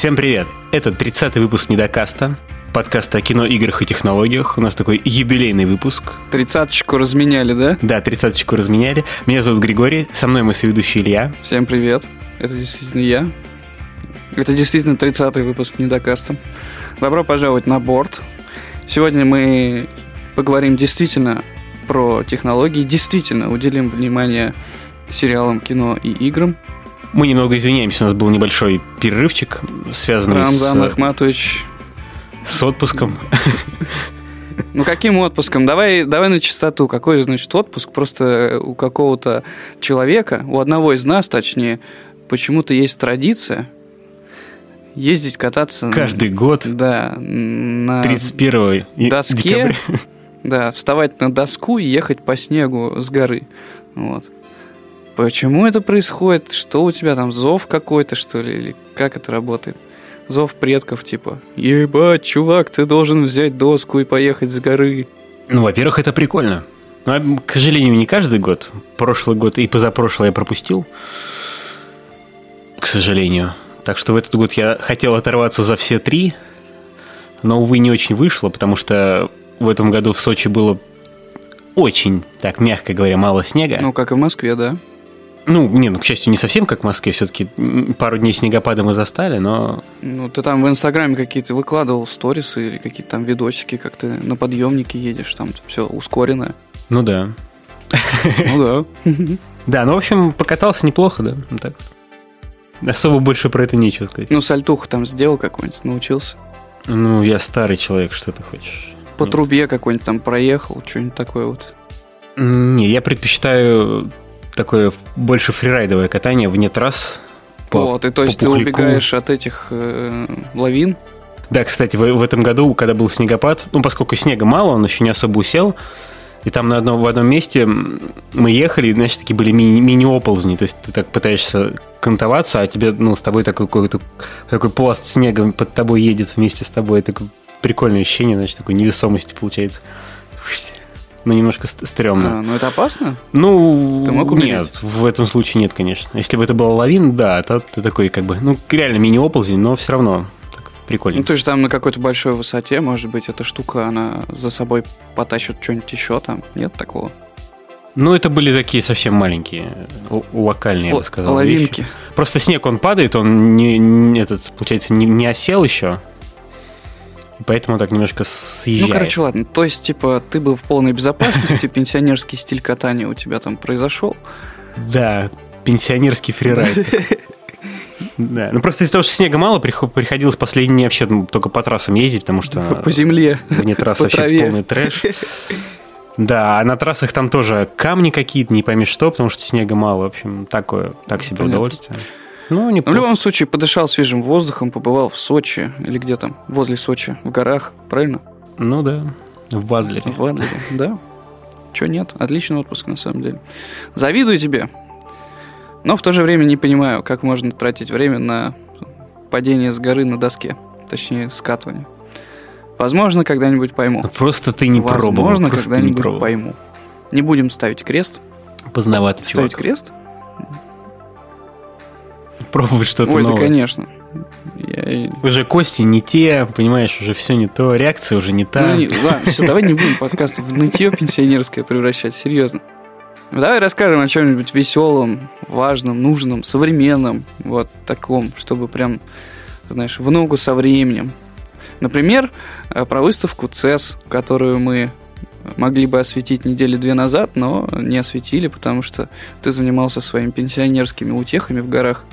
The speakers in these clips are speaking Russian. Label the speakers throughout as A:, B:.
A: Всем привет! Это 30-й выпуск Недокаста, подкаста о кино, играх и технологиях. У нас такой юбилейный выпуск.
B: Тридцаточку разменяли, да?
A: Да, тридцаточку разменяли. Меня зовут Григорий, со мной мой соведущий Илья.
B: Всем привет. Это действительно я. Это действительно 30-й выпуск Недокаста. Добро пожаловать на борт. Сегодня мы поговорим действительно про технологии, действительно уделим внимание сериалам, кино и играм.
A: Мы немного извиняемся, у нас был небольшой перерывчик, связанный
B: Рамзан
A: с,
B: Ахматович.
A: с отпуском.
B: Ну, каким отпуском? Давай, давай на чистоту. Какой, значит, отпуск? Просто у какого-то человека, у одного из нас, точнее, почему-то есть традиция ездить кататься... на-
A: Каждый год,
B: Да, на
A: 31 и-
B: доске.
A: декабря.
B: Да, вставать на доску и ехать по снегу с горы. Вот. Почему это происходит? Что у тебя там, зов какой-то, что ли? Или как это работает? Зов предков, типа, ебать, чувак, ты должен взять доску и поехать с горы.
A: Ну, во-первых, это прикольно. Но, а, к сожалению, не каждый год. Прошлый год и позапрошлый я пропустил. К сожалению. Так что в этот год я хотел оторваться за все три, но, увы, не очень вышло, потому что в этом году в Сочи было очень, так мягко говоря, мало снега.
B: Ну, как и в Москве, да.
A: Ну, не, ну, к счастью, не совсем как в Москве. Все-таки пару дней снегопада мы застали, но
B: Ну, ты там в Инстаграме какие-то выкладывал сторисы или какие-то там видосики, как ты на подъемнике едешь, там все ускорено.
A: ну да.
B: Ну да.
A: Да, ну, в общем, покатался неплохо, да. Так. Особо больше про это нечего сказать.
B: Ну, сальтуху там сделал какой-нибудь, научился.
A: Ну, я старый человек, что ты хочешь?
B: По
A: Ну.
B: трубе какой-нибудь там проехал, что-нибудь такое вот.
A: Не, я предпочитаю такое больше фрирайдовое катание вне трасс. по-
B: вот, и то есть
A: по
B: ты убегаешь от этих э, лавин.
A: Да, кстати, в, в этом году, когда был снегопад, ну, поскольку снега мало, он еще не особо усел, и там на одном, в одном месте мы ехали, и, значит, такие были ми- мини-оползни, то есть ты так пытаешься кантоваться, а тебе, ну, с тобой такой какой-то такой пласт снега под тобой едет вместе с тобой, такое прикольное ощущение, значит, такой невесомости получается. Ну, немножко ст- стрёмно.
B: А, ну это опасно?
A: Ну,
B: Ты мог умереть?
A: нет, в этом случае нет, конечно. Если бы это была лавина, да, то ты такой как бы, ну, реально мини-оползень, но все равно так прикольно.
B: Ну, ты же там на какой-то большой высоте, может быть, эта штука, она за собой потащит что-нибудь еще там. Нет такого?
A: Ну, это были такие совсем маленькие, локальные, я бы сказал,
B: Лавинки.
A: вещи. Просто снег, он падает, он не, не- этот, получается, не, не осел еще, поэтому так немножко
B: Ну,
A: съезжает.
B: короче, ладно. То есть, типа, ты был в полной безопасности, пенсионерский стиль катания у тебя там произошел.
A: Да, пенсионерский фрирайд. Да, ну просто из-за того, что снега мало, прихо- приходилось последние вообще ну, только по трассам ездить, потому что
B: По земле.
A: Вне трасс вообще полный трэш. Да, а на трассах там тоже камни какие-то, не пойми что, потому что снега мало. В общем, такое, так себе удовольствие. Ну,
B: Ну, в любом случае, подышал свежим воздухом, побывал в Сочи или где там, возле Сочи, в горах, правильно?
A: Ну да, в Бадлере.
B: В Адлере, да. Че нет? Отличный отпуск, на самом деле. Завидую тебе. Но в то же время не понимаю, как можно тратить время на падение с горы на доске. Точнее, скатывание. Возможно, когда-нибудь пойму.
A: Просто ты не пробовал.
B: Возможно,
A: ты не
B: когда-нибудь
A: пробовал.
B: пойму. Не будем ставить крест.
A: Поздновато,
B: Ставить
A: чувак.
B: крест?
A: Пробовать что-то
B: Ой, да,
A: новое.
B: конечно. Я
A: Уже кости не те, понимаешь, уже все не то, реакция уже не та.
B: Ну, не- ладно, все, давай не будем подкаст в нытье пенсионерское превращать, серьезно. Давай расскажем о чем-нибудь веселом, важном, нужном, современном, вот таком, чтобы прям, знаешь, в ногу со временем. Например, э, про выставку CES, которую мы могли бы осветить недели две назад, но не осветили, потому что ты занимался своими пенсионерскими утехами в горах.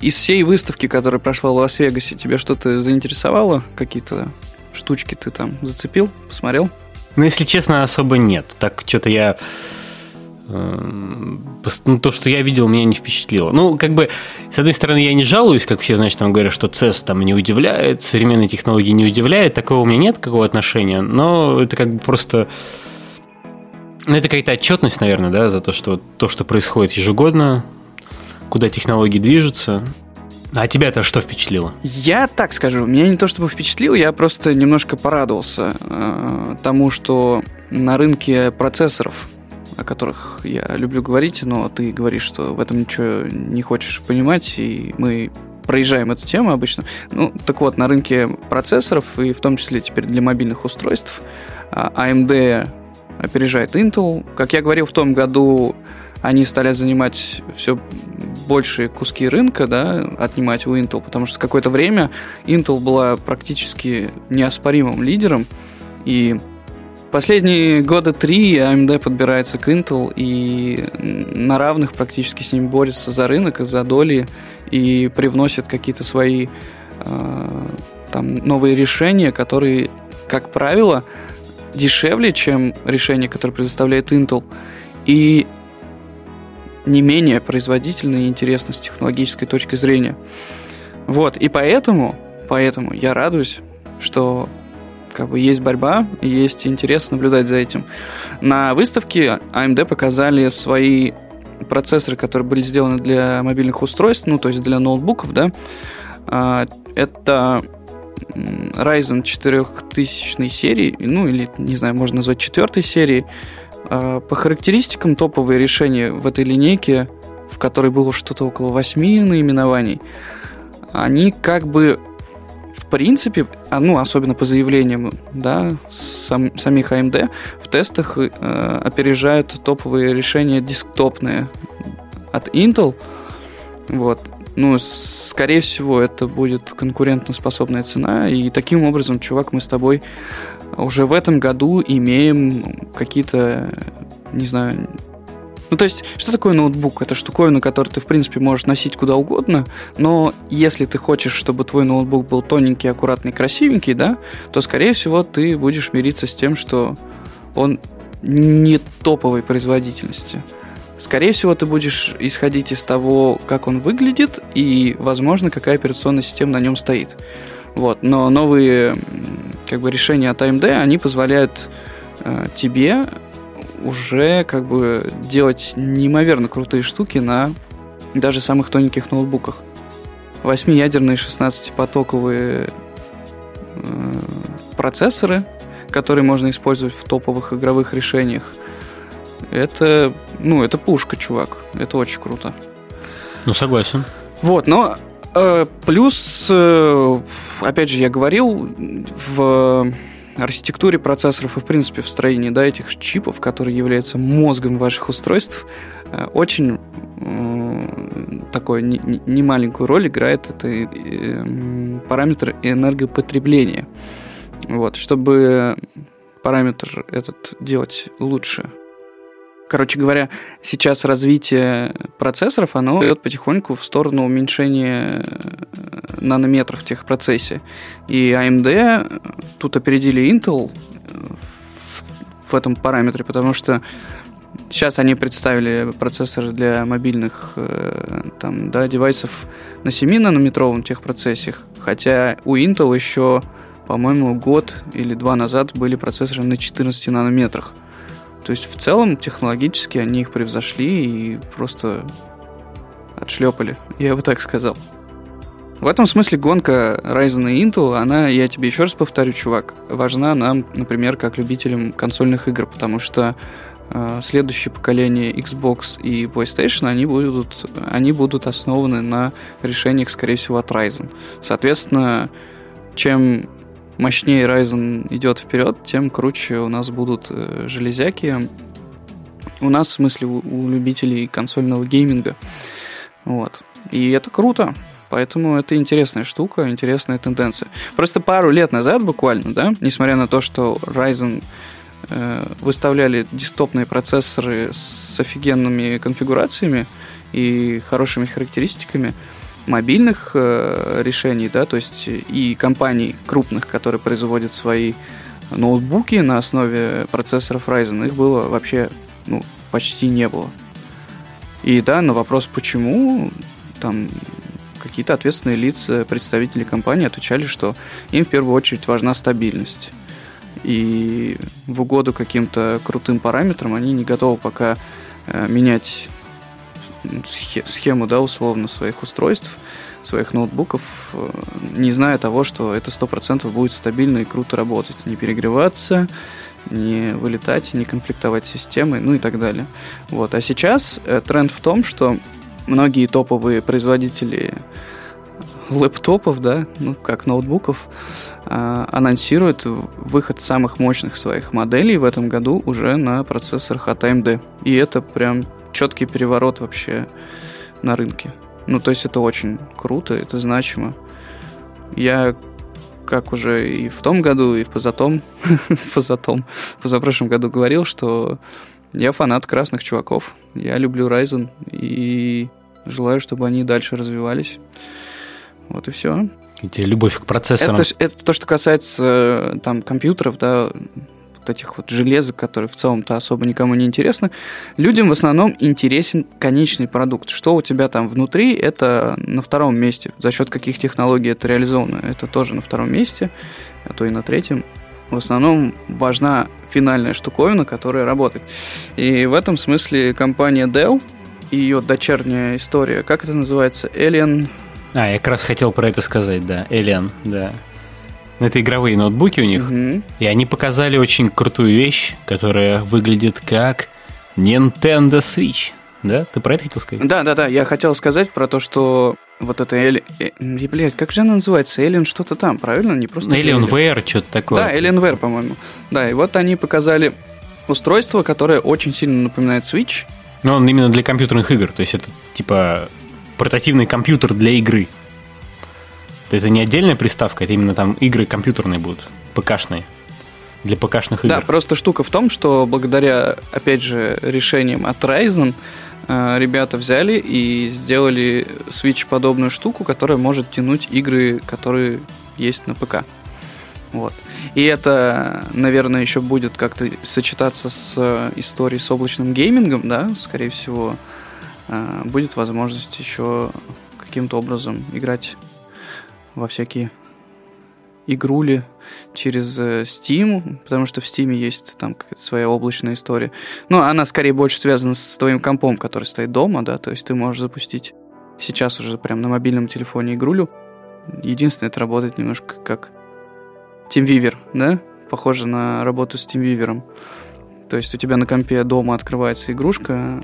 B: Из всей выставки, которая прошла в Лас-Вегасе, тебя что-то заинтересовало? Какие-то штучки ты там зацепил, посмотрел?
A: Ну, если честно, особо нет. Так, что-то я... пос- Ну, то, что я видел, меня не впечатлило. Ну, как бы, с одной стороны, я не жалуюсь, как все, значит, там говорят, что CES там не удивляет, современные технологии не удивляют, такого у меня нет какого отношения, но это как бы просто... Ну, это какая-то отчетность, наверное, да, за то, что то, что происходит ежегодно, куда технологии движутся. А тебя-то что впечатлило?
B: Я так скажу, меня не то чтобы впечатлил, я просто немножко порадовался э, тому, что на рынке процессоров, о которых я люблю говорить, но ты говоришь, что в этом ничего не хочешь понимать, и мы проезжаем эту тему обычно. Ну, так вот, на рынке процессоров, и в том числе теперь для мобильных устройств, AMD опережает Intel. Как я говорил, в том году они стали занимать все большие куски рынка, да, отнимать у Intel, потому что какое-то время Intel была практически неоспоримым лидером, и последние года три AMD подбирается к Intel и на равных практически с ним борется за рынок и за доли и привносит какие-то свои э, там новые решения, которые, как правило, дешевле, чем решение, которое предоставляет Intel, и не менее производительно и интересно с технологической точки зрения. Вот, и поэтому, поэтому я радуюсь, что как бы есть борьба, есть интерес наблюдать за этим. На выставке AMD показали свои процессоры, которые были сделаны для мобильных устройств, ну, то есть для ноутбуков, да. А, это Ryzen 4000 серии, ну, или, не знаю, можно назвать четвертой серии. А, по характеристикам топовые решения в этой линейке, в которой было что-то около 8 наименований, они как бы в принципе, а, ну, особенно по заявлениям, да, сам, самих AMD, в тестах э, опережают топовые решения десктопные от Intel. Вот. Ну, скорее всего, это будет конкурентоспособная цена, и таким образом, чувак, мы с тобой уже в этом году имеем какие-то, не знаю, ну, то есть, что такое ноутбук? Это штуковина, которую ты, в принципе, можешь носить куда угодно, но если ты хочешь, чтобы твой ноутбук был тоненький, аккуратный, красивенький, да, то, скорее всего, ты будешь мириться с тем, что он не топовой производительности. Скорее всего, ты будешь исходить из того, как он выглядит и, возможно, какая операционная система на нем стоит. Вот. Но новые как бы, решения от AMD, они позволяют э, тебе уже как бы делать неимоверно крутые штуки на даже самых тоненьких ноутбуках. Восьмиядерные 16-потоковые э, процессоры, которые можно использовать в топовых игровых решениях. Это, ну, это пушка, чувак. Это очень круто.
A: Ну, согласен.
B: Вот, но плюс, э, опять же, я говорил, в архитектуре процессоров и, в принципе, в строении да, этих чипов, которые являются мозгом ваших устройств, э, очень такой немаленькую роль играет это э, параметр энергопотребления. Вот, чтобы параметр этот делать лучше, Короче говоря, сейчас развитие процессоров, оно идет потихоньку в сторону уменьшения э, нанометров в техпроцессе. И AMD тут опередили Intel э, в этом параметре, потому что сейчас они представили процессоры для мобильных э, там, да, девайсов на 7-нанометровом техпроцессе, хотя у Intel еще, по-моему, год или два назад были процессоры на 14 нанометрах. То есть в целом технологически они их превзошли и просто отшлепали, я бы так сказал. В этом смысле гонка Ryzen и Intel, она, я тебе еще раз повторю, чувак, важна нам, например, как любителям консольных игр, потому что э, следующее поколение Xbox и PlayStation, они будут, они будут основаны на решениях, скорее всего, от Ryzen. Соответственно, чем мощнее Ryzen идет вперед, тем круче у нас будут э, железяки. У нас, в смысле, у, у любителей консольного гейминга. Вот. И это круто. Поэтому это интересная штука, интересная тенденция. Просто пару лет назад буквально, да, несмотря на то, что Ryzen э, выставляли десктопные процессоры с офигенными конфигурациями и хорошими характеристиками, мобильных э, решений, да, то есть и компаний крупных, которые производят свои ноутбуки на основе процессоров Ryzen, их было вообще ну, почти не было. И да, на вопрос, почему, там какие-то ответственные лица, представители компании отвечали, что им в первую очередь важна стабильность. И в угоду каким-то крутым параметрам они не готовы пока э, менять схему, да, условно, своих устройств, своих ноутбуков, э, не зная того, что это 100% будет стабильно и круто работать. Не перегреваться, не вылетать, не конфликтовать с системой, ну и так далее. Вот. А сейчас э, тренд в том, что многие топовые производители лэптопов, да, ну как ноутбуков, а, анонсирует выход самых мощных своих моделей в этом году уже на процессорах от AMD. И это прям четкий переворот вообще на рынке. Ну, то есть это очень круто, это значимо. Я как уже и в том году, и в позатом, позатом, позапрошлом году говорил, что я фанат красных чуваков. Я люблю Ryzen и желаю, чтобы они дальше развивались. Вот и все.
A: И тебе любовь к процессорам.
B: Это, это то, что касается э, там компьютеров, да, вот этих вот железок, которые в целом-то особо никому не интересны. Людям в основном интересен конечный продукт. Что у тебя там внутри, это на втором месте. За счет каких технологий это реализовано, это тоже на втором месте, а то и на третьем. В основном важна финальная штуковина, которая работает. И в этом смысле компания Dell и ее дочерняя история, как это называется? Alien...
A: А, я как раз хотел про это сказать, да. Alien, да. Это игровые ноутбуки у них. Угу. И они показали очень крутую вещь, которая выглядит как Nintendo Switch. Да? Ты про это хотел сказать?
B: Да, да, да. Я хотел сказать про то, что вот это Эль... Э, блядь, как же она называется? Alien что-то там, правильно? Не просто
A: Alien VR, что-то такое.
B: Да, Alien VR, по-моему. Да, и вот они показали устройство, которое очень сильно напоминает Switch.
A: Но он именно для компьютерных игр. То есть это типа портативный компьютер для игры. Это не отдельная приставка, это именно там игры компьютерные будут, ПКшные. Для ПКшных игр.
B: Да, просто штука в том, что благодаря, опять же, решениям от Ryzen, э, ребята взяли и сделали Switch-подобную штуку, которая может тянуть игры, которые есть на ПК. Вот. И это, наверное, еще будет как-то сочетаться с э, историей с облачным геймингом, да, скорее всего, э, будет возможность еще каким-то образом играть во всякие игрули через э, Steam, потому что в Steam есть там какая-то своя облачная история. Но она скорее больше связана с твоим компом, который стоит дома, да, то есть ты можешь запустить сейчас уже прям на мобильном телефоне игрулю. Единственное, это работает немножко как TeamViewer, да, похоже на работу с TeamViewer. То есть у тебя на компе дома открывается игрушка,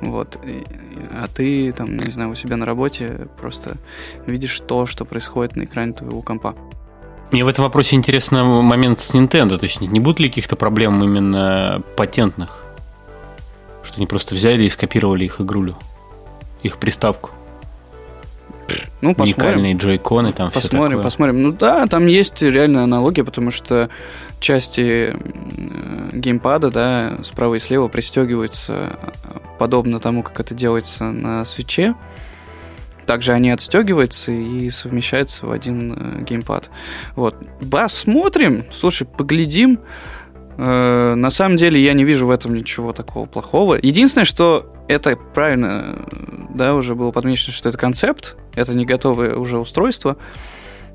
B: вот. А ты, там, не знаю, у себя на работе просто видишь то, что происходит на экране твоего компа.
A: Мне в этом вопросе интересно момент с Nintendo. То есть не будут ли каких-то проблем именно патентных? Что они просто взяли и скопировали их игрулю, их приставку. Ну, посмотрим. Уникальные джойконы, там
B: посмотрим,
A: все такое.
B: Посмотрим, Ну да, там есть реальная аналогия, потому что части геймпада, да, справа и слева пристегиваются подобно тому, как это делается на свече. Также они отстегиваются и совмещаются в один э, геймпад. Вот. Посмотрим, слушай, поглядим. Э, на самом деле я не вижу в этом ничего такого плохого. Единственное, что это правильно, да, уже было подмечено, что это концепт, это не готовое уже устройство.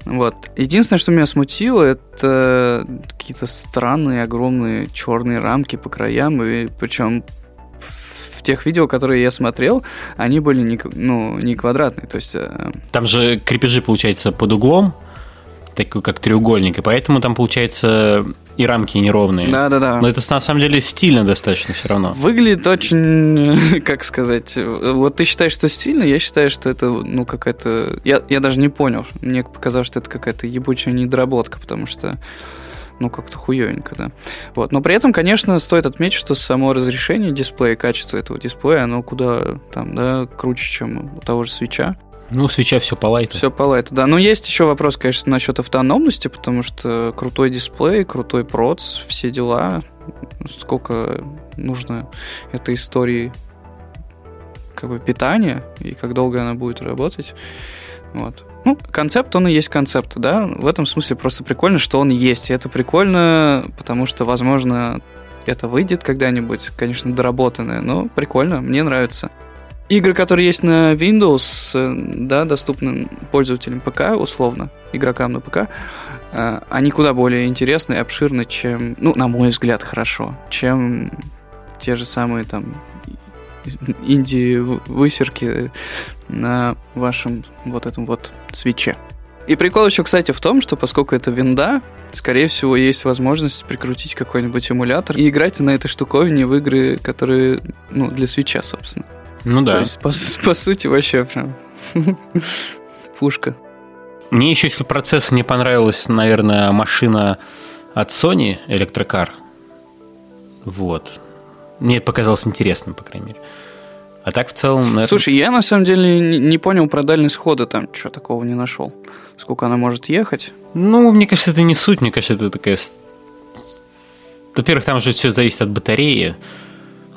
B: Вот. Единственное, что меня смутило, это какие-то странные огромные черные рамки по краям, и причем в тех видео, которые я смотрел, они были не, ну, не квадратные. То есть, э,
A: Там же крепежи, получается, под углом, такой как треугольник, и поэтому там получается и рамки неровные.
B: Да, да, да.
A: Но это на самом деле стильно достаточно все равно.
B: Выглядит очень, как сказать, вот ты считаешь, что стильно, я считаю, что это, ну, какая-то... Я, я даже не понял. Мне показалось, что это какая-то ебучая недоработка, потому что ну, как-то хуевенько, да. Вот. Но при этом, конечно, стоит отметить, что само разрешение дисплея, качество этого дисплея, оно куда там, да, круче, чем у того же свеча.
A: Ну, свеча все по лайту.
B: Все по лайту, да. Но есть еще вопрос, конечно, насчет автономности, потому что крутой дисплей, крутой проц, все дела. Сколько нужно этой истории как бы питания и как долго она будет работать. Вот. Ну, концепт, он и есть концепт, да. В этом смысле просто прикольно, что он есть. И это прикольно, потому что, возможно, это выйдет когда-нибудь, конечно, доработанное, но прикольно, мне нравится. Игры, которые есть на Windows, э, да, доступны пользователям ПК, условно, игрокам на ПК, э, они куда более интересны и обширны, чем, ну, на мой взгляд, хорошо, чем те же самые там инди-высерки на вашем вот этом вот свече. И прикол еще, кстати, в том, что поскольку это винда, скорее всего, есть возможность прикрутить какой-нибудь эмулятор и играть на этой штуковине в игры, которые, ну, для свеча, собственно.
A: Ну да. То
B: есть, по, по сути, вообще прям пушка.
A: мне еще, если процесс, мне понравилась, наверное, машина от Sony, электрокар. Вот. Мне это показалось интересным, по крайней мере. А так в целом... Наверное...
B: Слушай, я на самом деле не, не понял про дальность хода, там что такого не нашел. Сколько она может ехать?
A: Ну, мне кажется, это не суть, мне кажется, это такая... Во-первых, там же все зависит от батареи.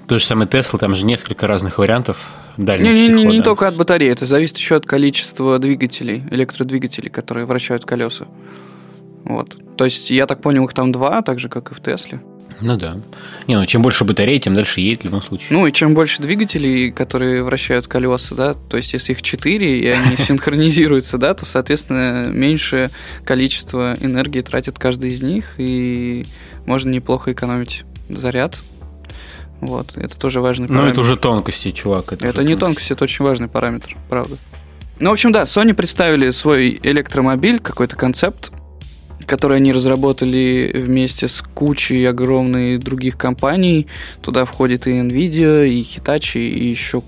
A: То же самое Tesla, там же несколько разных вариантов дальности
B: не, не, не,
A: хода.
B: не только от батареи, это зависит еще от количества двигателей, электродвигателей, которые вращают колеса. Вот. То есть, я так понял, их там два, так же, как и в Тесле.
A: Ну да. Не, ну чем больше батареи, тем дальше едет в любом случае.
B: Ну и чем больше двигателей, которые вращают колеса, да, то есть если их четыре и они синхронизируются, да, то, соответственно, меньше количество энергии тратит каждый из них, и можно неплохо экономить заряд. Вот, это тоже важный параметр.
A: Ну это уже тонкости, чувак.
B: Это, это не тонкости, это очень важный параметр, правда. Ну, в общем, да, Sony представили свой электромобиль, какой-то концепт, который они разработали вместе с кучей огромной других компаний. Туда входит и Nvidia, и Hitachi, и еще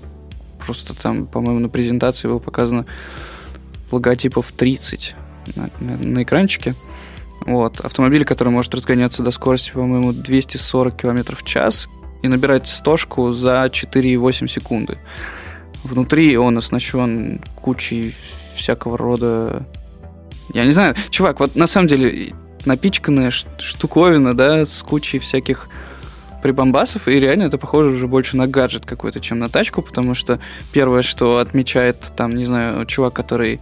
B: просто там, по-моему, на презентации было показано логотипов 30 на, на, на экранчике. Вот. Автомобиль, который может разгоняться до скорости, по-моему, 240 км в час и набирать стошку за 4,8 секунды. Внутри он оснащен кучей всякого рода я не знаю, чувак, вот на самом деле напичканная штуковина, да, с кучей всяких прибамбасов, и реально это похоже уже больше на гаджет какой-то, чем на тачку, потому что первое, что отмечает там, не знаю, чувак, который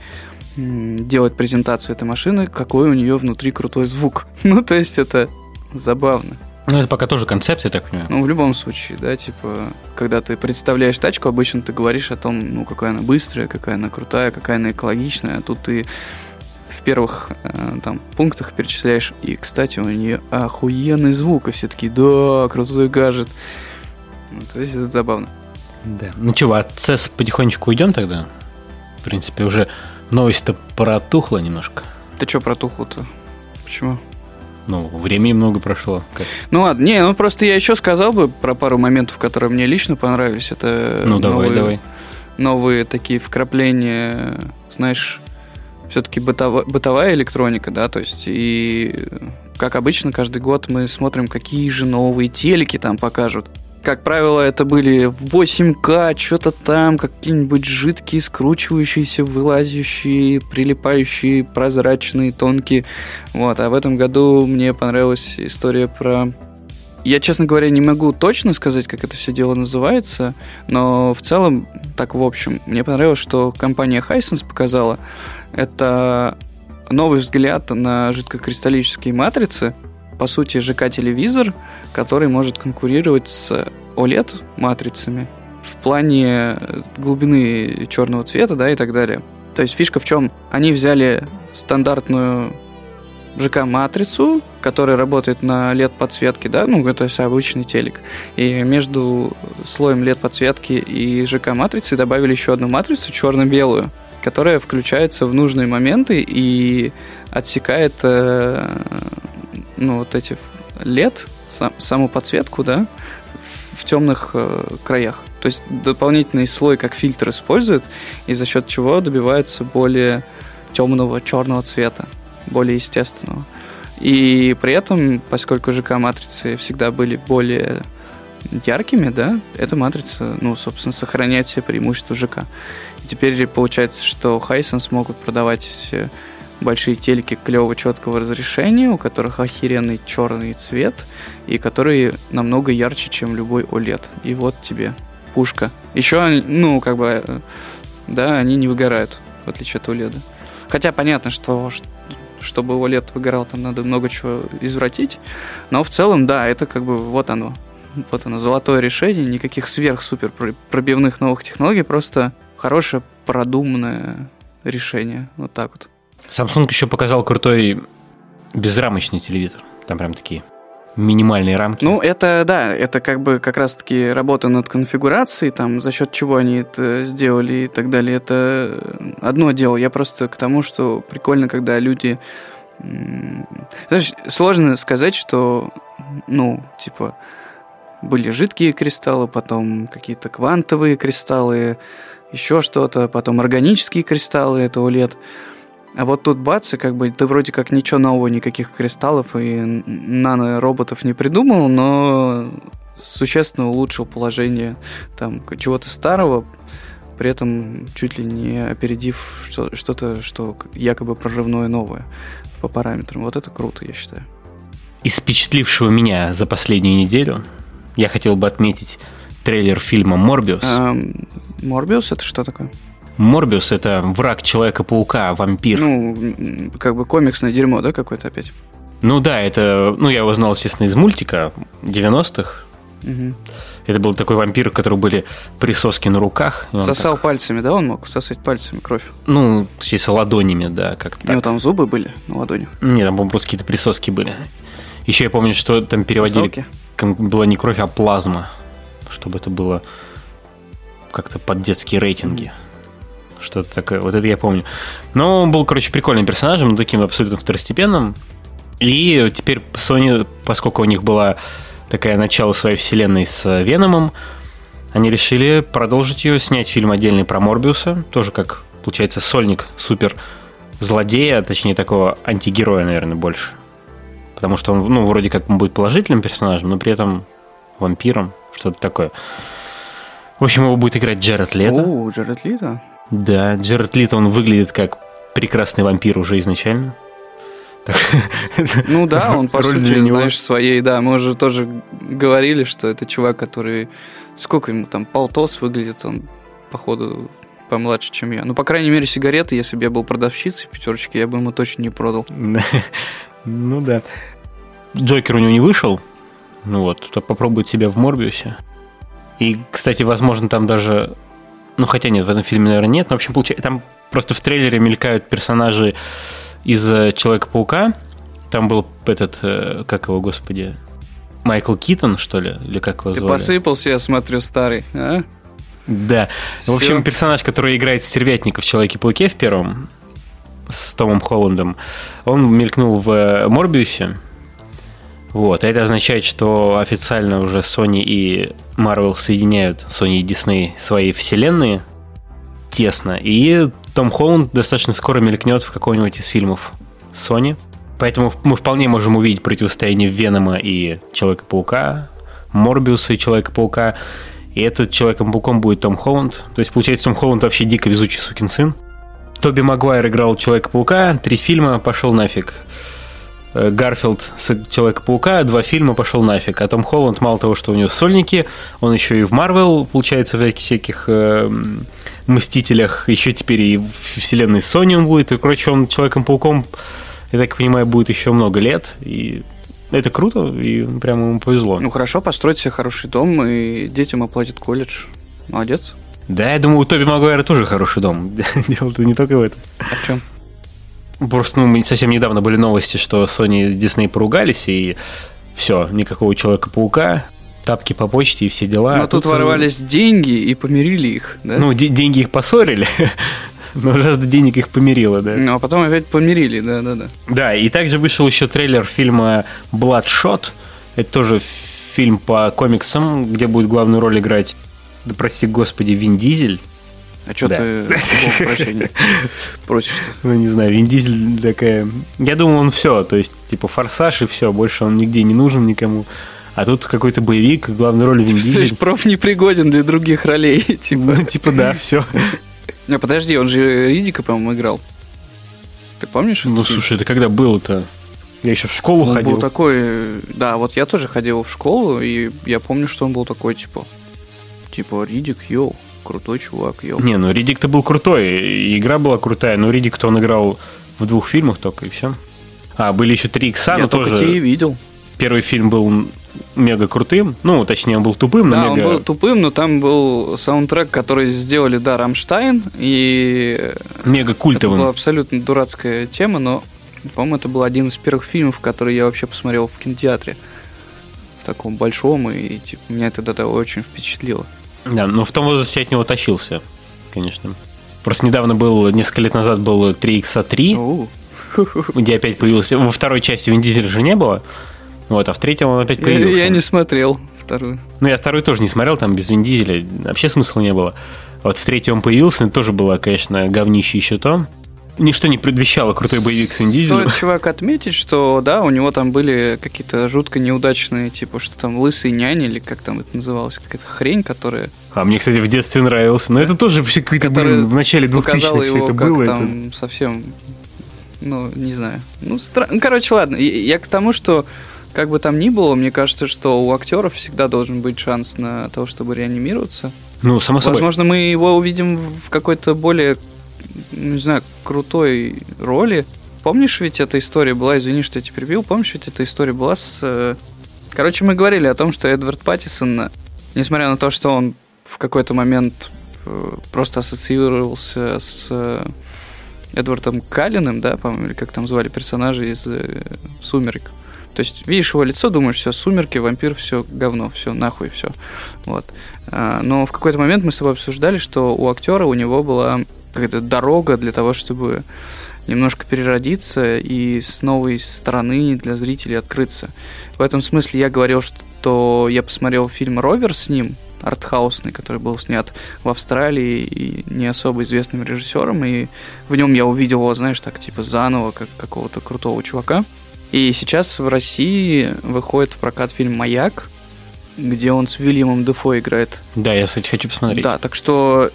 B: делает презентацию этой машины, какой у нее внутри крутой звук. Ну, то есть это забавно.
A: Ну, это пока тоже концепт, я так понимаю.
B: Ну, в любом случае, да, типа, когда ты представляешь тачку, обычно ты говоришь о том, ну, какая она быстрая, какая она крутая, какая она экологичная, а тут ты первых э, там пунктах перечисляешь. И, кстати, у нее охуенный звук, и все таки да, крутой гаджет. Ну, то есть это забавно.
A: Да. Ну чего, от CES потихонечку уйдем тогда? В принципе, уже новость-то протухла немножко.
B: Ты что протухло-то? Почему?
A: Ну, времени много прошло.
B: Как? Ну ладно, не, ну просто я еще сказал бы про пару моментов, которые мне лично понравились. Это
A: ну давай,
B: новые,
A: давай.
B: Новые такие вкрапления, знаешь, все-таки бытовая, бытовая электроника, да, то есть и как обычно каждый год мы смотрим, какие же новые телеки там покажут. Как правило, это были в 8К, что-то там, какие-нибудь жидкие, скручивающиеся, вылазящие, прилипающие, прозрачные, тонкие. Вот, а в этом году мне понравилась история про я, честно говоря, не могу точно сказать, как это все дело называется, но в целом, так в общем, мне понравилось, что компания Hisense показала. Это новый взгляд на жидкокристаллические матрицы, по сути, ЖК-телевизор, который может конкурировать с OLED-матрицами в плане глубины черного цвета, да, и так далее. То есть фишка в чем? Они взяли стандартную ЖК-матрицу, которая работает на LED-подсветке, да, ну, это обычный телек. И между слоем LED-подсветки и ЖК-матрицей добавили еще одну матрицу, черно-белую, которая включается в нужные моменты и отсекает, э, ну, вот эти LED, сам, саму подсветку, да, в темных э, краях. То есть дополнительный слой как фильтр используют, и за счет чего добиваются более темного черного цвета более естественного. И при этом, поскольку ЖК-матрицы всегда были более яркими, да, эта матрица, ну, собственно, сохраняет все преимущества ЖК. И теперь получается, что Hisense могут продавать большие телеки клевого четкого разрешения, у которых охеренный черный цвет, и которые намного ярче, чем любой OLED. И вот тебе пушка. Еще, ну, как бы, да, они не выгорают, в отличие от OLED. Хотя понятно, что чтобы OLED выгорал, там надо много чего извратить. Но в целом, да, это как бы вот оно. Вот оно, золотое решение, никаких сверх-супер пробивных новых технологий, просто хорошее продуманное решение. Вот так вот.
A: Samsung еще показал крутой безрамочный телевизор. Там прям такие минимальные рамки.
B: Ну, это, да, это как бы как раз-таки работа над конфигурацией, там, за счет чего они это сделали и так далее. Это одно дело. Я просто к тому, что прикольно, когда люди... Знаешь, сложно сказать, что, ну, типа, были жидкие кристаллы, потом какие-то квантовые кристаллы, еще что-то, потом органические кристаллы, это OLED. А вот тут бац, и как бы ты вроде как ничего нового, никаких кристаллов и нано-роботов не придумал, но существенно улучшил положение там чего-то старого, при этом чуть ли не опередив что-то, что якобы прорывное новое по параметрам. Вот это круто, я считаю.
A: Из впечатлившего меня за последнюю неделю я хотел бы отметить трейлер фильма «Морбиус».
B: «Морбиус» — это что такое?
A: Морбиус это враг Человека-паука, вампир.
B: Ну, как бы комиксное дерьмо, да, какое-то опять?
A: Ну да, это, ну я его знал, естественно, из мультика 90-х. Угу. Это был такой вампир, у которого были присоски на руках.
B: Сосал так... пальцами, да, он мог сосать пальцами кровь?
A: Ну, чисто ладонями, да, как-то
B: У него там зубы были на ладонях?
A: Нет, там, по-моему, просто какие-то присоски были. Еще я помню, что там переводили... Сосалки? Была не кровь, а плазма. Чтобы это было как-то под детские рейтинги. Mm что-то такое. Вот это я помню. Но он был, короче, прикольным персонажем, таким абсолютно второстепенным. И теперь Sony, поскольку у них была такая начало своей вселенной с Веномом, они решили продолжить ее, снять фильм отдельный про Морбиуса, тоже как, получается, сольник супер злодея, точнее, такого антигероя, наверное, больше. Потому что он, ну, вроде как он будет положительным персонажем, но при этом вампиром, что-то такое. В общем, его будет играть Джаред Лето.
B: О, Джаред Лето?
A: Да, Джеред Лито, он выглядит как прекрасный вампир уже изначально.
B: Ну да, он по сути, знаешь, своей, да, мы уже тоже говорили, что это чувак, который, сколько ему там, полтос выглядит, он, походу, помладше, чем я. Ну, по крайней мере, сигареты, если бы я был продавщицей в пятерочке, я бы ему точно не продал.
A: Ну да. Джокер у него не вышел, ну вот, то попробует себя в Морбиусе. И, кстати, возможно, там даже ну, хотя нет, в этом фильме, наверное, нет. Но, в общем, получается, там просто в трейлере мелькают персонажи из э, Человека-паука. Там был этот, э, как его, господи, Майкл Китон, что ли? Или как его
B: Ты
A: звали?
B: посыпался, я смотрю, старый, а?
A: Да. Все. В общем, персонаж, который играет Стервятника в Человеке-пауке в первом, с Томом Холландом, он мелькнул в э, Морбиусе. Вот, это означает, что официально уже Sony и Marvel соединяют, Sony и Disney, свои вселенные тесно. И Том Холланд достаточно скоро мелькнет в каком-нибудь из фильмов Sony. Поэтому мы вполне можем увидеть противостояние Венома и Человека-паука, Морбиуса и Человека-паука. И этот Человеком-пауком будет Том Холланд. То есть, получается, Том Холланд вообще дико везучий сукин сын. Тоби Магуайр играл Человека-паука, три фильма, пошел нафиг. Э, Гарфилд с Человека-паука, два фильма пошел нафиг. А Том Холланд, мало того, что у него сольники, он еще и в Марвел, получается, в всяких э, Мстителях, еще теперь и в вселенной Sony он будет. И, короче, он Человеком-пауком, я так понимаю, будет еще много лет. И это круто, и прямо ему повезло.
B: Ну хорошо, построить себе хороший дом, и детям оплатит колледж. Молодец.
A: Да, я думаю, у Тоби Магуайра тоже хороший дом. Дело-то не только в этом.
B: А в чем?
A: Просто ну, совсем недавно были новости, что Sony и Disney поругались, и все, никакого Человека-паука, тапки по почте и все дела.
B: Но а тут, тут ворвались деньги и помирили их, да?
A: Ну, деньги их поссорили, но жажда денег их помирила, да.
B: Ну, а потом опять помирили, да-да-да.
A: Да, и также вышел еще трейлер фильма Bloodshot. Это тоже фильм по комиксам, где будет главную роль играть, да прости господи, Вин Дизель.
B: А что да. ты прощения просишь-то?
A: Ну, не знаю, Вин Дизель такая... Я думал, он все, то есть, типа, форсаж и все, больше он нигде не нужен никому. А тут какой-то боевик, главная роль Вин Дизель.
B: проф непригоден для других ролей, типа.
A: Ну, типа, да, все.
B: Не, подожди, он же Ридика, по-моему, играл. Ты помнишь?
A: Ну, слушай, это когда было-то? Я еще в школу он ходил.
B: был такой... Да, вот я тоже ходил в школу, и я помню, что он был такой, типа... Типа, Риддик, йоу крутой чувак. Ё.
A: Не, ну Риддик-то был крутой, игра была крутая, но Риддик-то он играл в двух фильмах только, и все. А, были еще три икса,
B: но
A: тоже...
B: Я видел.
A: Первый фильм был мега крутым, ну, точнее, он был тупым,
B: да,
A: но мега...
B: он был тупым, но там был саундтрек, который сделали, да, Рамштайн, и...
A: Мега культовым.
B: Это была абсолютно дурацкая тема, но, по-моему, это был один из первых фильмов, который я вообще посмотрел в кинотеатре. В таком большом, и типа, меня это тогда очень впечатлило.
A: Да, но в том возрасте от него тащился, конечно. Просто недавно был, несколько лет назад был 3x3, где опять появился... Во второй части Вин Дизеля же не было, вот, а в третьем он опять появился.
B: Я, я не смотрел вторую.
A: Ну, я вторую тоже не смотрел, там без Вин Дизеля вообще смысла не было. Вот в третьем он появился, тоже было, конечно, говнище еще то. Ничто не предвещало крутой боевик с Вин Дизелем.
B: Стоит, чувак, отметить, что, да, у него там были какие-то жутко неудачные, типа, что там лысый нянь, или как там это называлось, какая-то хрень, которая...
A: А мне, кстати, в детстве нравился. Но это тоже вообще какой-то, блин, в начале 2000-х все это
B: как
A: было.
B: там
A: это...
B: совсем, ну, не знаю. Ну, стра... ну, короче, ладно. Я к тому, что как бы там ни было, мне кажется, что у актеров всегда должен быть шанс на то, чтобы реанимироваться.
A: Ну, само собой.
B: Возможно, мы его увидим в какой-то более, не знаю, крутой роли. Помнишь, ведь эта история была, извини, что я тебя перебил, помнишь, ведь эта история была с... э, Короче, мы говорили о том, что Эдвард Паттисон, несмотря на то, что он в какой-то момент э, просто ассоциировался с э, Эдвардом Калиным, да, по-моему, или как там звали персонажа из «Сумерек». То есть видишь его лицо, думаешь, все, сумерки, вампир, все говно, все, нахуй, все. Вот. Но в какой-то момент мы с тобой обсуждали, что у актера у него была какая-то дорога для того, чтобы немножко переродиться и с новой стороны для зрителей открыться. В этом смысле я говорил, что я посмотрел фильм «Ровер» с ним, артхаусный, который был снят в Австралии и не особо известным режиссером, и в нем я увидел его, знаешь, так типа заново, как какого-то крутого чувака. И сейчас в России выходит в прокат фильм «Маяк», где он с Вильямом Дефо играет.
A: Да, я, кстати, хочу посмотреть.
B: Да, так что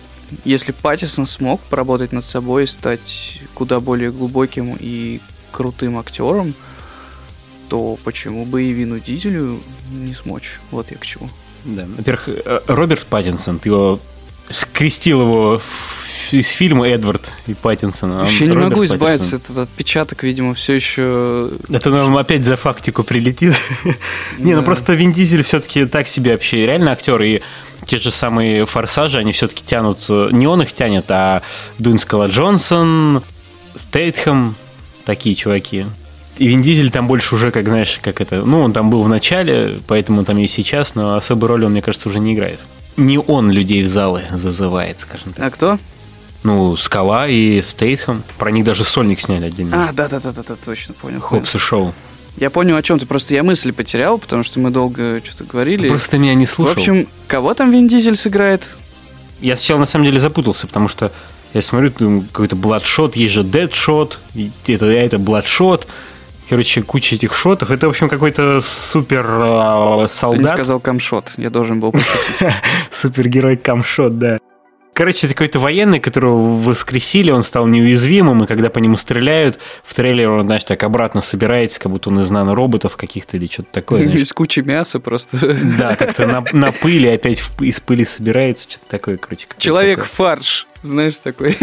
B: если Паттисон смог поработать над собой и стать куда более глубоким и крутым актером, то почему бы и Вину Дизелю не смочь? Вот я к чему.
A: Да. Во-первых, э, Роберт Паттинсон, ты его скрестил его из фильма Эдвард и Паттинсон.
B: Вообще не могу избавиться, этот отпечаток, видимо, все еще...
A: Это нам опять за фактику прилетит. Не, ну просто Вин Дизель все-таки так себе вообще реально актер, и те же самые форсажи, они все-таки тянут, не он их тянет, а Дуин Скала Джонсон, Стейтхэм, такие чуваки. И Вин Дизель там больше уже, как знаешь, как это... Ну, он там был в начале, поэтому там и сейчас, но особой роли он, мне кажется, уже не играет. Не он людей в залы зазывает, скажем так.
B: А кто?
A: Ну, Скала и Стейтхэм. Про них даже сольник сняли отдельно.
B: А, да-да-да, да, точно понял.
A: Хопс и Шоу.
B: Я понял, о чем ты. Просто я мысли потерял, потому что мы долго что-то говорили.
A: Просто меня не слушал.
B: В общем, кого там Вин Дизель сыграет?
A: Я сначала на самом деле запутался, потому что я смотрю, какой-то Бладшот, есть же Дедшот, это, это Бладшот. Короче, куча этих шотов. Это, в общем, какой-то супер э, солдат. Ты
B: не сказал камшот, я должен был.
A: Супергерой камшот, да. Короче, это какой-то военный, которого воскресили, он стал неуязвимым, и когда по нему стреляют, в трейлере он, знаешь, так обратно собирается, как будто он из нанороботов каких-то или что-то такое. Знаешь.
B: Из кучи мяса просто.
A: Да, как-то на, на пыли опять из пыли собирается, что-то такое, короче.
B: Человек-фарш, знаешь, такой.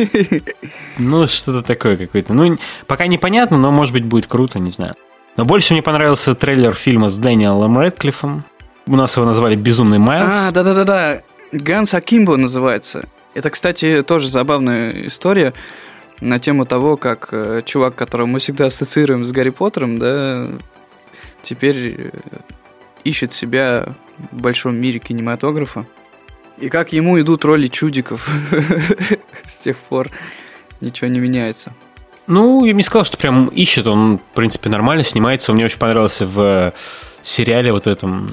A: Ну, что-то такое какое-то. Ну, пока непонятно, но, может быть, будет круто, не знаю. Но больше мне понравился трейлер фильма с Дэниелом Рэдклиффом. У нас его назвали «Безумный Майлз».
B: А, да-да-да-да. Ганс Акимбо называется. Это, кстати, тоже забавная история на тему того, как э, чувак, которого мы всегда ассоциируем с Гарри Поттером, да, теперь э, ищет себя в большом мире кинематографа. И как ему идут роли чудиков с тех пор ничего не меняется.
A: Ну, я бы не сказал, что прям ищет, он, в принципе, нормально снимается. Мне очень понравился в сериале вот этом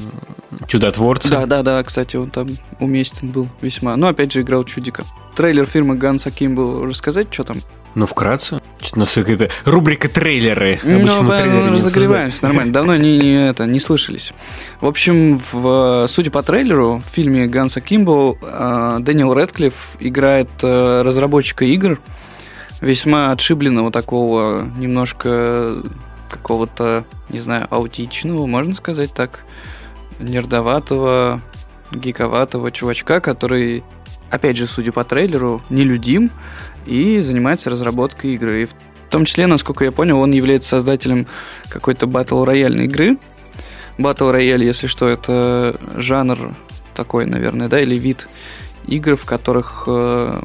A: Чудотворцы.
B: Да, да, да, кстати, он там уместен был весьма. Но опять же играл чудика. Трейлер фильма Ганс Аким был рассказать, что там?
A: Ну, вкратце. Что-то у нас какая-то рубрика трейлеры.
B: Ну, Обычно мы трейлеры разогреваемся, нормально. Давно не, не, это, не слышались. В общем, в, судя по трейлеру, в фильме Ганса Кимбл э, Дэниел Рэдклифф играет э, разработчика игр, весьма отшибленного такого, немножко какого-то, не знаю, аутичного, можно сказать так, нердоватого, гиковатого чувачка, который, опять же, судя по трейлеру, нелюдим и занимается разработкой игры. И в том числе, насколько я понял, он является создателем какой-то батл рояльной игры. Батл рояль, если что, это жанр такой, наверное, да, или вид игр, в которых э,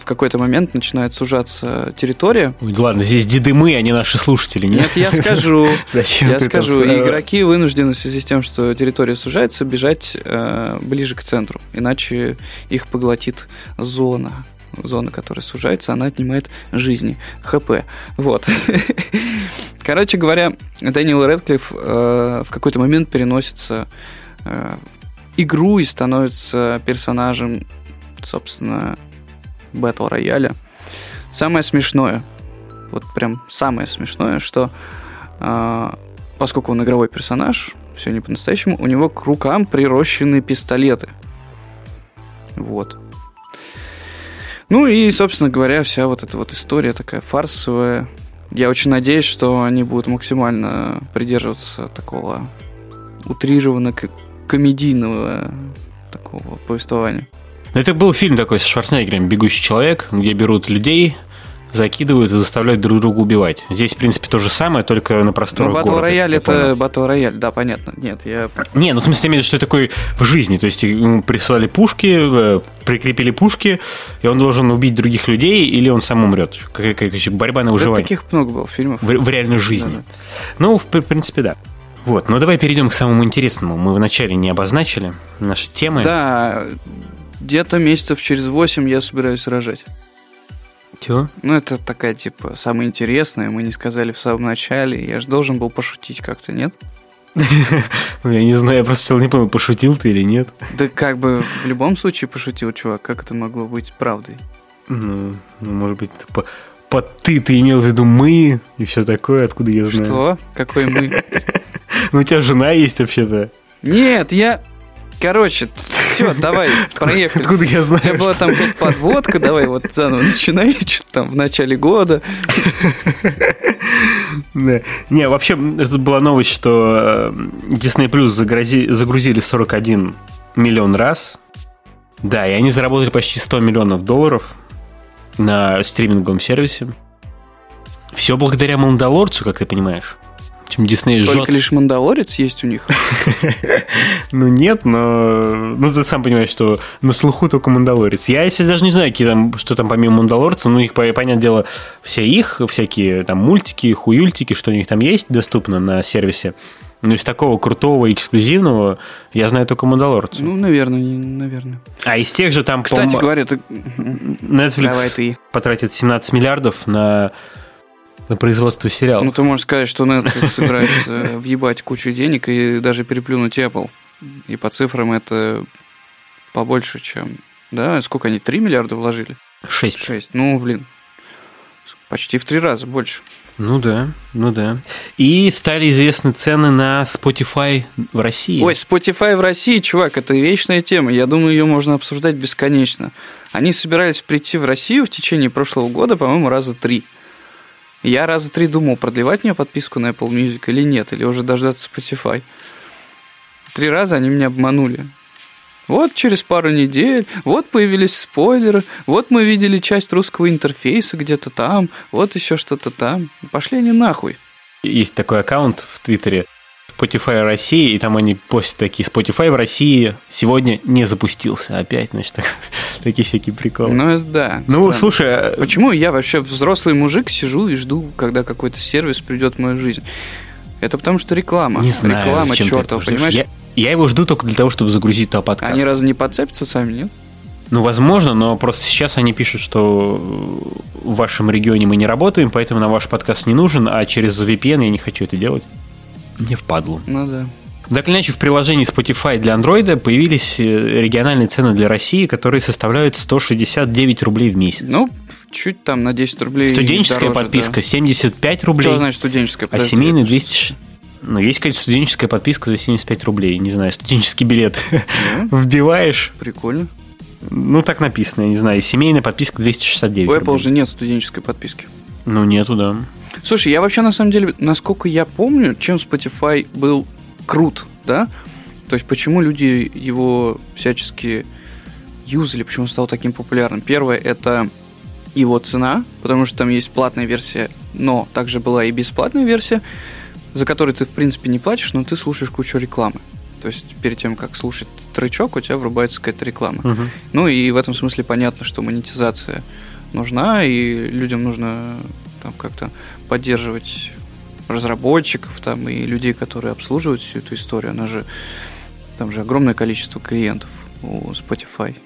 B: в какой-то момент начинает сужаться территория.
A: Ой, ладно, здесь деды мы, а не наши слушатели.
B: Нет, нет я скажу. Зачем Я скажу, игроки вынуждены в связи с тем, что территория сужается, бежать э, ближе к центру, иначе их поглотит зона зона, которая сужается, она отнимает жизни, ХП. Вот. Короче говоря, Дэниел Редклифф э, в какой-то момент переносится э, игру и становится персонажем, собственно, Battle рояля. Самое смешное, вот прям самое смешное, что а, поскольку он игровой персонаж, все не по-настоящему, у него к рукам прирощены пистолеты. Вот. Ну и, собственно говоря, вся вот эта вот история такая фарсовая. Я очень надеюсь, что они будут максимально придерживаться такого утрированно комедийного такого повествования.
A: Это был фильм такой с Шварценеггером «Бегущий человек», где берут людей, закидывают и заставляют друг друга убивать. Здесь, в принципе, то же самое, только на просторах
B: Ну, Батл Рояль это Батл Рояль, да, понятно. Нет, я...
A: Не, ну, в смысле, имею что такой в жизни. То есть, ему прислали пушки, э, прикрепили пушки, и он должен убить других людей, или он сам умрет. Какая-то борьба на выживание. Да,
B: таких много было фильмов.
A: В, в реальной жизни. Да, да. Ну, в, в принципе, да. Вот, ну давай перейдем к самому интересному. Мы вначале не обозначили наши темы.
B: Да, где-то месяцев через восемь я собираюсь рожать.
A: Чего?
B: Ну, это такая, типа, самая интересная, мы не сказали в самом начале. Я же должен был пошутить как-то, нет?
A: Ну, я не знаю, я просто не понял, пошутил ты или нет.
B: Да как бы в любом случае пошутил, чувак. Как это могло быть правдой?
A: Ну, ну может быть, по, по ты ты имел в виду мы и все такое, откуда я знаю.
B: Что? Какой мы?
A: Ну, у тебя жена есть вообще-то.
B: Нет, я... Короче, все, давай, проехали.
A: Откуда я знаю?
B: У тебя была там подводка, давай вот заново начинай, что там в начале года.
A: Да. Не, вообще, это была новость, что э, Disney Plus загрузили 41 миллион раз. Да, и они заработали почти 100 миллионов долларов на стриминговом сервисе. Все благодаря Мандалорцу, как ты понимаешь чем Дисней
B: жжет. Только лишь Мандалорец есть у них?
A: Ну нет, но... Ну ты сам понимаешь, что на слуху только Мандалорец. Я, если даже не знаю, какие там, что там помимо Мандалорца, ну их, понятное дело, все их, всякие там мультики, хуюльтики, что у них там есть доступно на сервисе. Но из такого крутого, эксклюзивного я знаю только Мандалорца.
B: Ну, наверное, наверное.
A: А из тех же там...
B: Кстати говоря, ты...
A: Netflix Давай ты. потратит 17 миллиардов на на производство сериалов.
B: Ну, ты можешь сказать, что Netflix собирается въебать кучу денег и даже переплюнуть Apple. И по цифрам это побольше, чем... Да, сколько они, 3 миллиарда вложили?
A: 6.
B: 6. Ну, блин, почти в три раза больше.
A: Ну да, ну да. И стали известны цены на Spotify в России.
B: Ой, Spotify в России, чувак, это вечная тема. Я думаю, ее можно обсуждать бесконечно. Они собирались прийти в Россию в течение прошлого года, по-моему, раза три. Я раза три думал, продлевать мне подписку на Apple Music или нет, или уже дождаться Spotify. Три раза они меня обманули. Вот через пару недель, вот появились спойлеры, вот мы видели часть русского интерфейса где-то там, вот еще что-то там. Пошли они нахуй.
A: Есть такой аккаунт в Твиттере Spotify России, и там они постят такие, Spotify в России сегодня не запустился опять, значит, так, такие всякие приколы.
B: Ну, да.
A: Ну, странно. слушай... А
B: Почему я вообще взрослый мужик сижу и жду, когда какой-то сервис придет в мою жизнь? Это потому что реклама.
A: Не знаю,
B: реклама чертова, понимаешь?
A: Я, я его жду только для того, чтобы загрузить то подкаст.
B: Они разве не подцепятся сами, нет?
A: Ну, возможно, но просто сейчас они пишут, что в вашем регионе мы не работаем, поэтому на ваш подкаст не нужен, а через VPN я не хочу это делать. Не впадлу.
B: Ну да.
A: Так или иначе, в приложении Spotify для Android появились э, региональные цены для России, которые составляют 169 рублей в месяц.
B: Ну, чуть там на 10 рублей
A: Студенческая
B: дороже,
A: подписка
B: да.
A: 75 рублей.
B: Что значит студенческая?
A: А семейная 200... Ну, есть, конечно, студенческая подписка за 75 рублей. Не знаю, студенческий билет. Вбиваешь.
B: Прикольно.
A: Ну, так написано, я не знаю. Семейная подписка 269
B: У Apple же нет студенческой подписки.
A: Ну, нету, да.
B: Слушай, я вообще на самом деле, насколько я помню, чем Spotify был крут, да? То есть почему люди его всячески юзали, почему он стал таким популярным? Первое это его цена, потому что там есть платная версия, но также была и бесплатная версия, за которую ты, в принципе, не платишь, но ты слушаешь кучу рекламы. То есть перед тем, как слушать тречок, у тебя врубается какая-то реклама.
A: Угу.
B: Ну и в этом смысле понятно, что монетизация нужна, и людям нужно там как-то поддерживать разработчиков там и людей, которые обслуживают всю эту историю. Она же там же огромное количество клиентов у Spotify.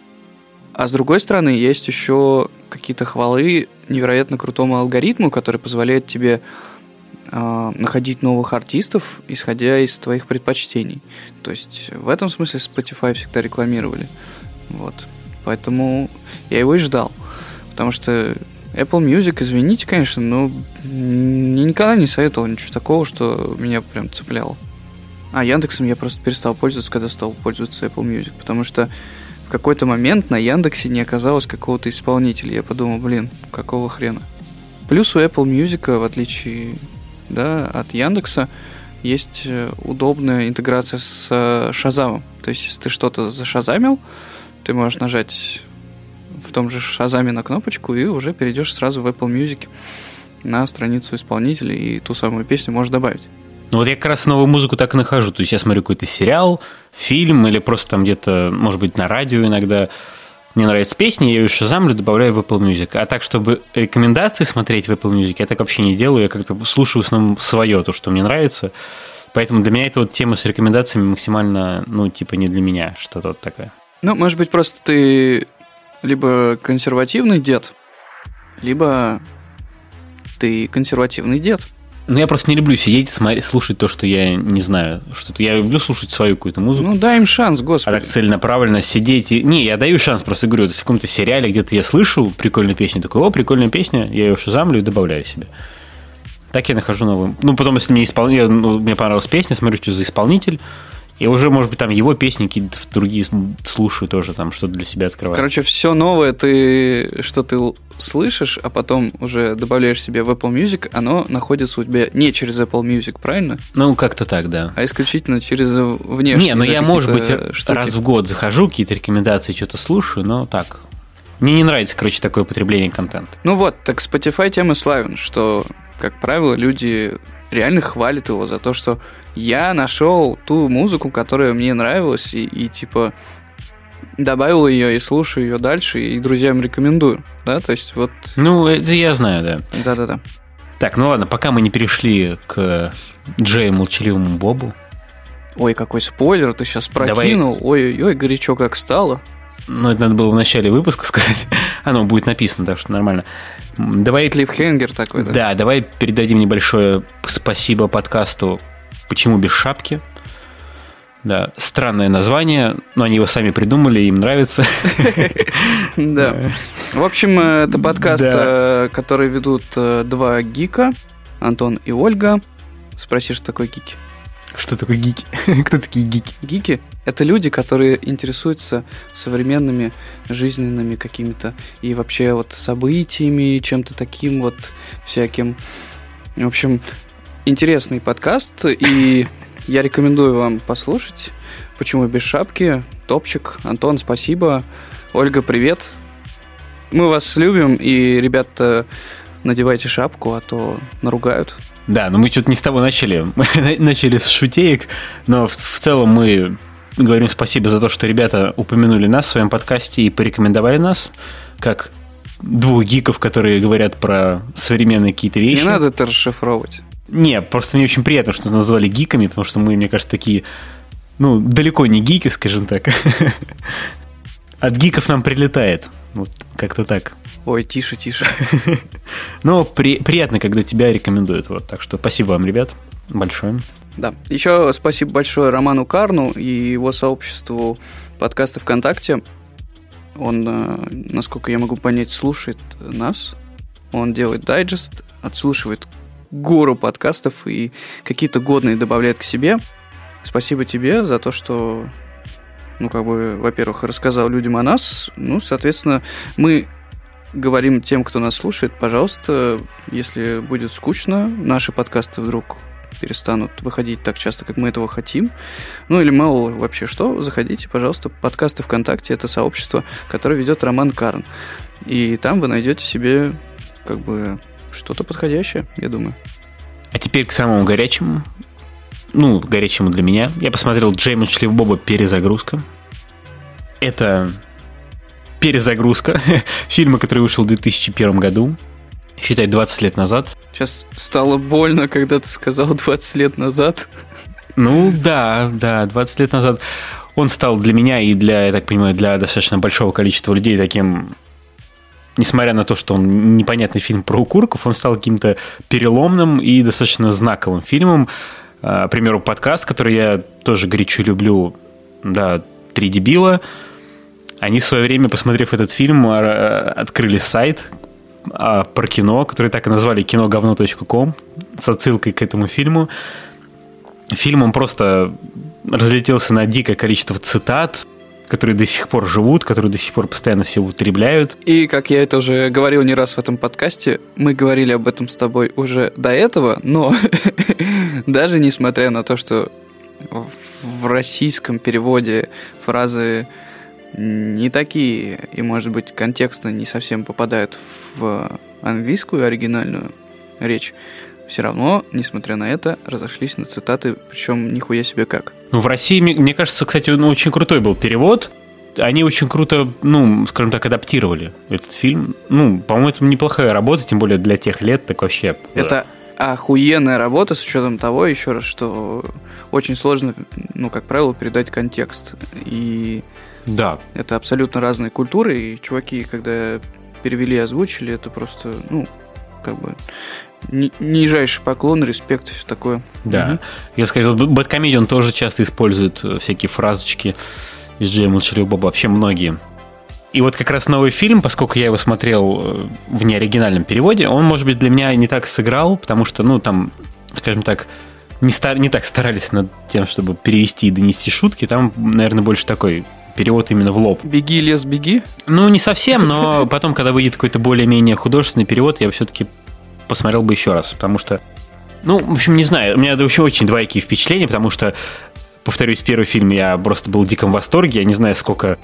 B: А с другой стороны, есть еще какие-то хвалы невероятно крутому алгоритму, который позволяет тебе э, находить новых артистов, исходя из твоих предпочтений. То есть в этом смысле Spotify всегда рекламировали. Вот. Поэтому я его и ждал. Потому что Apple Music, извините, конечно, но я никогда не советовал ничего такого, что меня прям цепляло. А Яндексом я просто перестал пользоваться, когда стал пользоваться Apple Music, потому что в какой-то момент на Яндексе не оказалось какого-то исполнителя. Я подумал, блин, какого хрена? Плюс у Apple Music, в отличие да, от Яндекса, есть э, удобная интеграция с э, Шазамом. То есть, если ты что-то зашазамил, ты можешь нажать в том же Шазаме на кнопочку и уже перейдешь сразу в Apple Music на страницу исполнителя и ту самую песню можешь добавить.
A: Ну вот я как раз новую музыку так и нахожу. То есть я смотрю какой-то сериал, фильм или просто там где-то, может быть, на радио иногда. Мне нравится песня, я ее шазамлю, добавляю в Apple Music. А так, чтобы рекомендации смотреть в Apple Music, я так вообще не делаю. Я как-то слушаю в основном свое, то, что мне нравится. Поэтому для меня эта вот тема с рекомендациями максимально, ну, типа не для меня, что-то вот такое.
B: Ну, может быть, просто ты либо консервативный дед, либо ты консервативный дед.
A: Ну, я просто не люблю сидеть, смотреть, слушать то, что я не знаю. Что-то я люблю слушать свою какую-то музыку.
B: Ну, дай им шанс, господи.
A: А так целенаправленно сидеть и... Не, я даю шанс, просто говорю, в каком-то сериале где-то я слышу прикольную песню, такой, о, прикольная песня, я ее шазамлю и добавляю себе. Так я нахожу новую. Ну, потом, если мне, испол... ну, мне понравилась песня, смотрю, что за исполнитель, и уже, может быть, там его песни какие-то другие слушаю тоже, там что-то для себя открываю.
B: Короче, все новое ты, что ты слышишь, а потом уже добавляешь себе в Apple Music, оно находится у тебя не через Apple Music, правильно?
A: Ну, как-то так, да.
B: А исключительно через внешние.
A: Не, ну я, может быть, штуки. раз в год захожу, какие-то рекомендации что-то слушаю, но так. Мне не нравится, короче, такое потребление контента.
B: Ну вот, так Spotify тем и славен, что, как правило, люди реально хвалят его за то, что я нашел ту музыку, которая мне нравилась, и, и типа добавил ее и слушаю ее дальше, и друзьям рекомендую. Да, то есть вот...
A: Ну, это я знаю, да.
B: Да-да-да.
A: Так, ну ладно, пока мы не перешли к Джею Молчаливому Бобу.
B: Ой, какой спойлер ты сейчас прокинул. Ой-ой-ой, горячо как стало.
A: Ну, это надо было в начале выпуска сказать. Оно будет написано, так что нормально.
B: Давай... Клиффхенгер такой,
A: да? Да, давай передадим небольшое спасибо подкасту «Почему без шапки?». Да, странное название, но они его сами придумали, им нравится.
B: Да. В общем, э, это подкаст, э, который ведут э, два гика, Антон и Ольга. Спроси, что такое гики.
A: Что такое гики? Кто такие гики?
B: Гики – это люди, которые интересуются современными жизненными какими-то и вообще вот событиями, чем-то таким вот всяким. В общем, интересный подкаст, и я рекомендую вам послушать. Почему без шапки? Топчик. Антон, спасибо. Ольга, привет. Мы вас любим, и, ребята, надевайте шапку, а то наругают.
A: Да, но мы что-то не с того начали. Мы начали с шутеек, но в, в целом мы говорим спасибо за то, что ребята упомянули нас в своем подкасте и порекомендовали нас как двух гиков, которые говорят про современные какие-то вещи.
B: Не надо это расшифровывать.
A: Не, просто мне очень приятно, что нас назвали гиками, потому что мы, мне кажется, такие, ну, далеко не гики, скажем так. От гиков нам прилетает. Вот как-то так.
B: Ой, тише, тише.
A: Но при, приятно, когда тебя рекомендуют. Вот. Так что спасибо вам, ребят, большое.
B: Да. Еще спасибо большое Роману Карну и его сообществу подкаста ВКонтакте. Он, э, насколько я могу понять, слушает нас. Он делает дайджест, отслушивает гору подкастов и какие-то годные добавляет к себе. Спасибо тебе за то, что, ну, как бы, во-первых, рассказал людям о нас. Ну, соответственно, мы говорим тем, кто нас слушает, пожалуйста, если будет скучно, наши подкасты вдруг перестанут выходить так часто, как мы этого хотим. Ну или мало вообще что, заходите, пожалуйста, подкасты ВКонтакте, это сообщество, которое ведет Роман Карн. И там вы найдете себе как бы что-то подходящее, я думаю.
A: А теперь к самому горячему. Ну, горячему для меня. Я посмотрел Джеймс Шлив Боба «Перезагрузка». Это перезагрузка фильма, который вышел в 2001 году. Считай, 20 лет назад.
B: Сейчас стало больно, когда ты сказал 20 лет назад.
A: Ну да, да, 20 лет назад. Он стал для меня и для, я так понимаю, для достаточно большого количества людей таким несмотря на то, что он непонятный фильм про укурков, он стал каким-то переломным и достаточно знаковым фильмом. А, к примеру, подкаст, который я тоже горячо люблю, да, «Три дебила», они в свое время, посмотрев этот фильм, а, открыли сайт а, про кино, который так и назвали киноговно.ком с отсылкой к этому фильму. Фильм он просто разлетелся на дикое количество цитат, которые до сих пор живут, которые до сих пор постоянно все употребляют.
B: И, как я это уже говорил не раз в этом подкасте, мы говорили об этом с тобой уже до этого, но даже несмотря на то, что в российском переводе фразы не такие, и, может быть, контекстно не совсем попадают в английскую оригинальную речь, все равно, несмотря на это, разошлись на цитаты, причем нихуя себе как.
A: Ну, в России, мне кажется, кстати, ну, очень крутой был перевод. Они очень круто, ну, скажем так, адаптировали этот фильм. Ну, по-моему, это неплохая работа, тем более для тех лет, так вообще.
B: Это охуенная работа с учетом того, еще раз, что очень сложно, ну, как правило, передать контекст. И
A: да.
B: это абсолютно разные культуры, и чуваки, когда перевели и озвучили, это просто, ну, как бы нижайший поклон, респект, все такое.
A: Да. Угу. Я скажу, Бэткомедиан он тоже часто использует э, всякие фразочки из Джея Молчаливого Боба, вообще многие. И вот как раз новый фильм, поскольку я его смотрел э, в неоригинальном переводе, он, может быть, для меня не так сыграл, потому что, ну, там, скажем так, не, стар, не так старались над тем, чтобы перевести и донести шутки. Там, наверное, больше такой перевод именно в лоб.
B: Беги, лес, беги?
A: Ну, не совсем, но потом, когда выйдет какой-то более-менее художественный перевод, я все-таки посмотрел бы еще раз, потому что, ну, в общем, не знаю, у меня вообще очень двоякие впечатления, потому что, повторюсь, первый фильм я просто был в диком восторге, я не знаю, сколько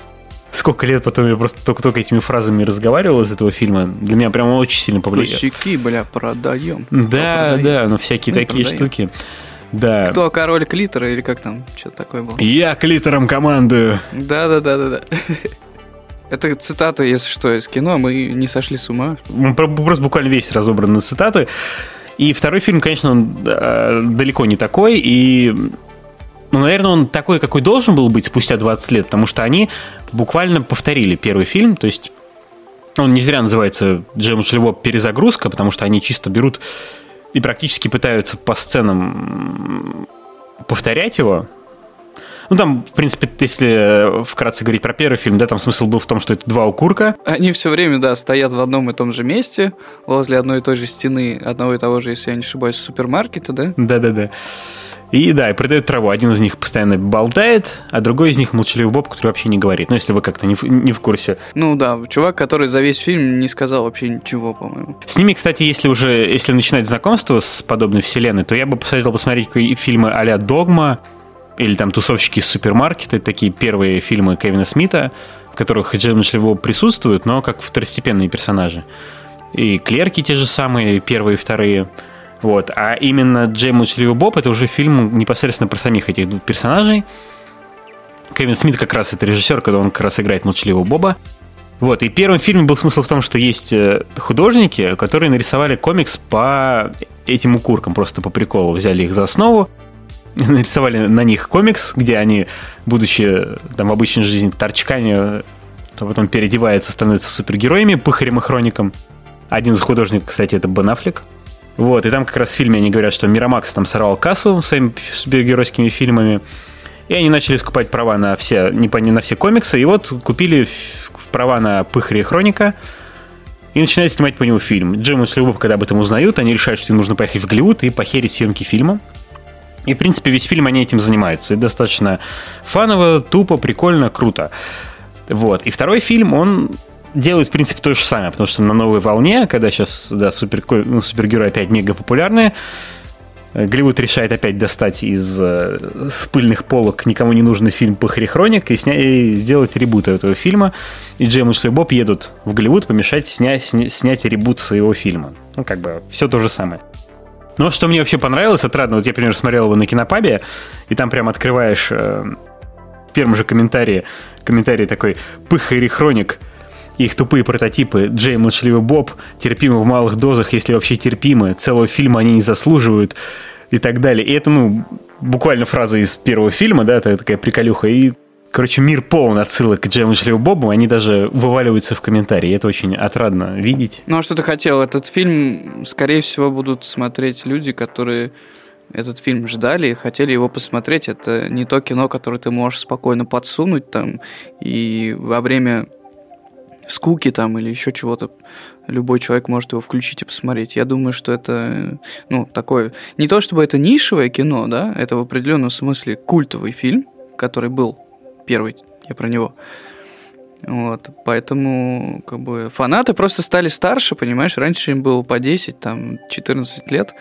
A: сколько лет потом я просто только-только этими фразами разговаривал из этого фильма. Для меня прям очень сильно повлияло.
B: Косяки, бля, продаем.
A: Да, да, ну всякие Мы такие продаем. штуки. Да.
B: Кто король клитора или как там, что-то такое было?
A: Я клитором командую.
B: Да, да, да, да, да. Это цитата, если что, из кино, мы не сошли с ума.
A: Просто буквально весь разобран на цитаты. И второй фильм, конечно, он э, далеко не такой, и ну, наверное, он такой, какой должен был быть спустя 20 лет, потому что они буквально повторили первый фильм, то есть он не зря называется Джеймс Шлебоб «Перезагрузка», потому что они чисто берут и практически пытаются по сценам повторять его, ну, там, в принципе, если вкратце говорить про первый фильм, да, там смысл был в том, что это два укурка.
B: Они все время, да, стоят в одном и том же месте, возле одной и той же стены, одного и того же, если я не ошибаюсь, супермаркета, да?
A: Да-да-да. И да, и продают траву. Один из них постоянно болтает, а другой из них молчаливый Боб, который вообще не говорит. Ну, если вы как-то не в, не в курсе.
B: Ну да, чувак, который за весь фильм не сказал вообще ничего, по-моему.
A: С ними, кстати, если уже, если начинать знакомство с подобной вселенной, то я бы посоветовал посмотреть фильмы а-ля «Догма», или там «Тусовщики из супермаркета», такие первые фильмы Кевина Смита, в которых Джеймс Шлево присутствует, но как второстепенные персонажи. И «Клерки» те же самые, первые и вторые. Вот. А именно Джеймс Шлево Боб» — это уже фильм непосредственно про самих этих двух персонажей. Кевин Смит как раз это режиссер, когда он как раз играет молчаливого Боба. Вот, и первым фильмом был смысл в том, что есть э, художники, которые нарисовали комикс по этим укуркам, просто по приколу. Взяли их за основу, нарисовали на них комикс, где они, будучи там в обычной жизни торчками, а потом переодеваются, становятся супергероями, пыхарем и хроником. Один из художников, кстати, это Бен Аффлек. Вот, и там как раз в фильме они говорят, что Мирамакс там сорвал кассу своими супергеройскими фильмами, и они начали скупать права на все, не, не на все комиксы, и вот купили права на Пыхаря и Хроника, и начинают снимать по нему фильм. Джим и Любовь, когда об этом узнают, они решают, что им нужно поехать в Голливуд и похерить съемки фильма. И, в принципе, весь фильм они этим занимаются. И достаточно фаново, тупо, прикольно, круто. Вот. И второй фильм, он делает, в принципе, то же самое, потому что на новой волне, когда сейчас, да, супер, ну, супергерои опять мега популярные, Голливуд решает опять достать из э, с пыльных полок никому не нужный фильм «Пыхари Хроник» и, сня... и сделать ребут этого фильма. И Джеймс и Боб едут в Голливуд помешать снять, снять ребут своего фильма. Ну, как бы, все то же самое. Но что мне вообще понравилось, отрадно, вот я, например, смотрел его на кинопабе, и там прям открываешь э, в первом же комментарии, комментарий такой «Пыхари Хроник», их тупые прототипы. Джей Молчаливый Боб терпимы в малых дозах, если вообще терпимы, целого фильма они не заслуживают. И так далее. И это, ну, буквально фраза из первого фильма, да, это такая приколюха. И Короче, мир полон отсылок к Джейму Шлею Бобу, они даже вываливаются в комментарии. Это очень отрадно видеть.
B: Ну, а что ты хотел? Этот фильм, скорее всего, будут смотреть люди, которые этот фильм ждали и хотели его посмотреть. Это не то кино, которое ты можешь спокойно подсунуть там и во время скуки там или еще чего-то, любой человек может его включить и посмотреть. Я думаю, что это, ну, такое... Не то чтобы это нишевое кино, да, это в определенном смысле культовый фильм, который был первый, я про него. Вот, поэтому, как бы, фанаты просто стали старше, понимаешь, раньше им было по 10, там, 14 лет,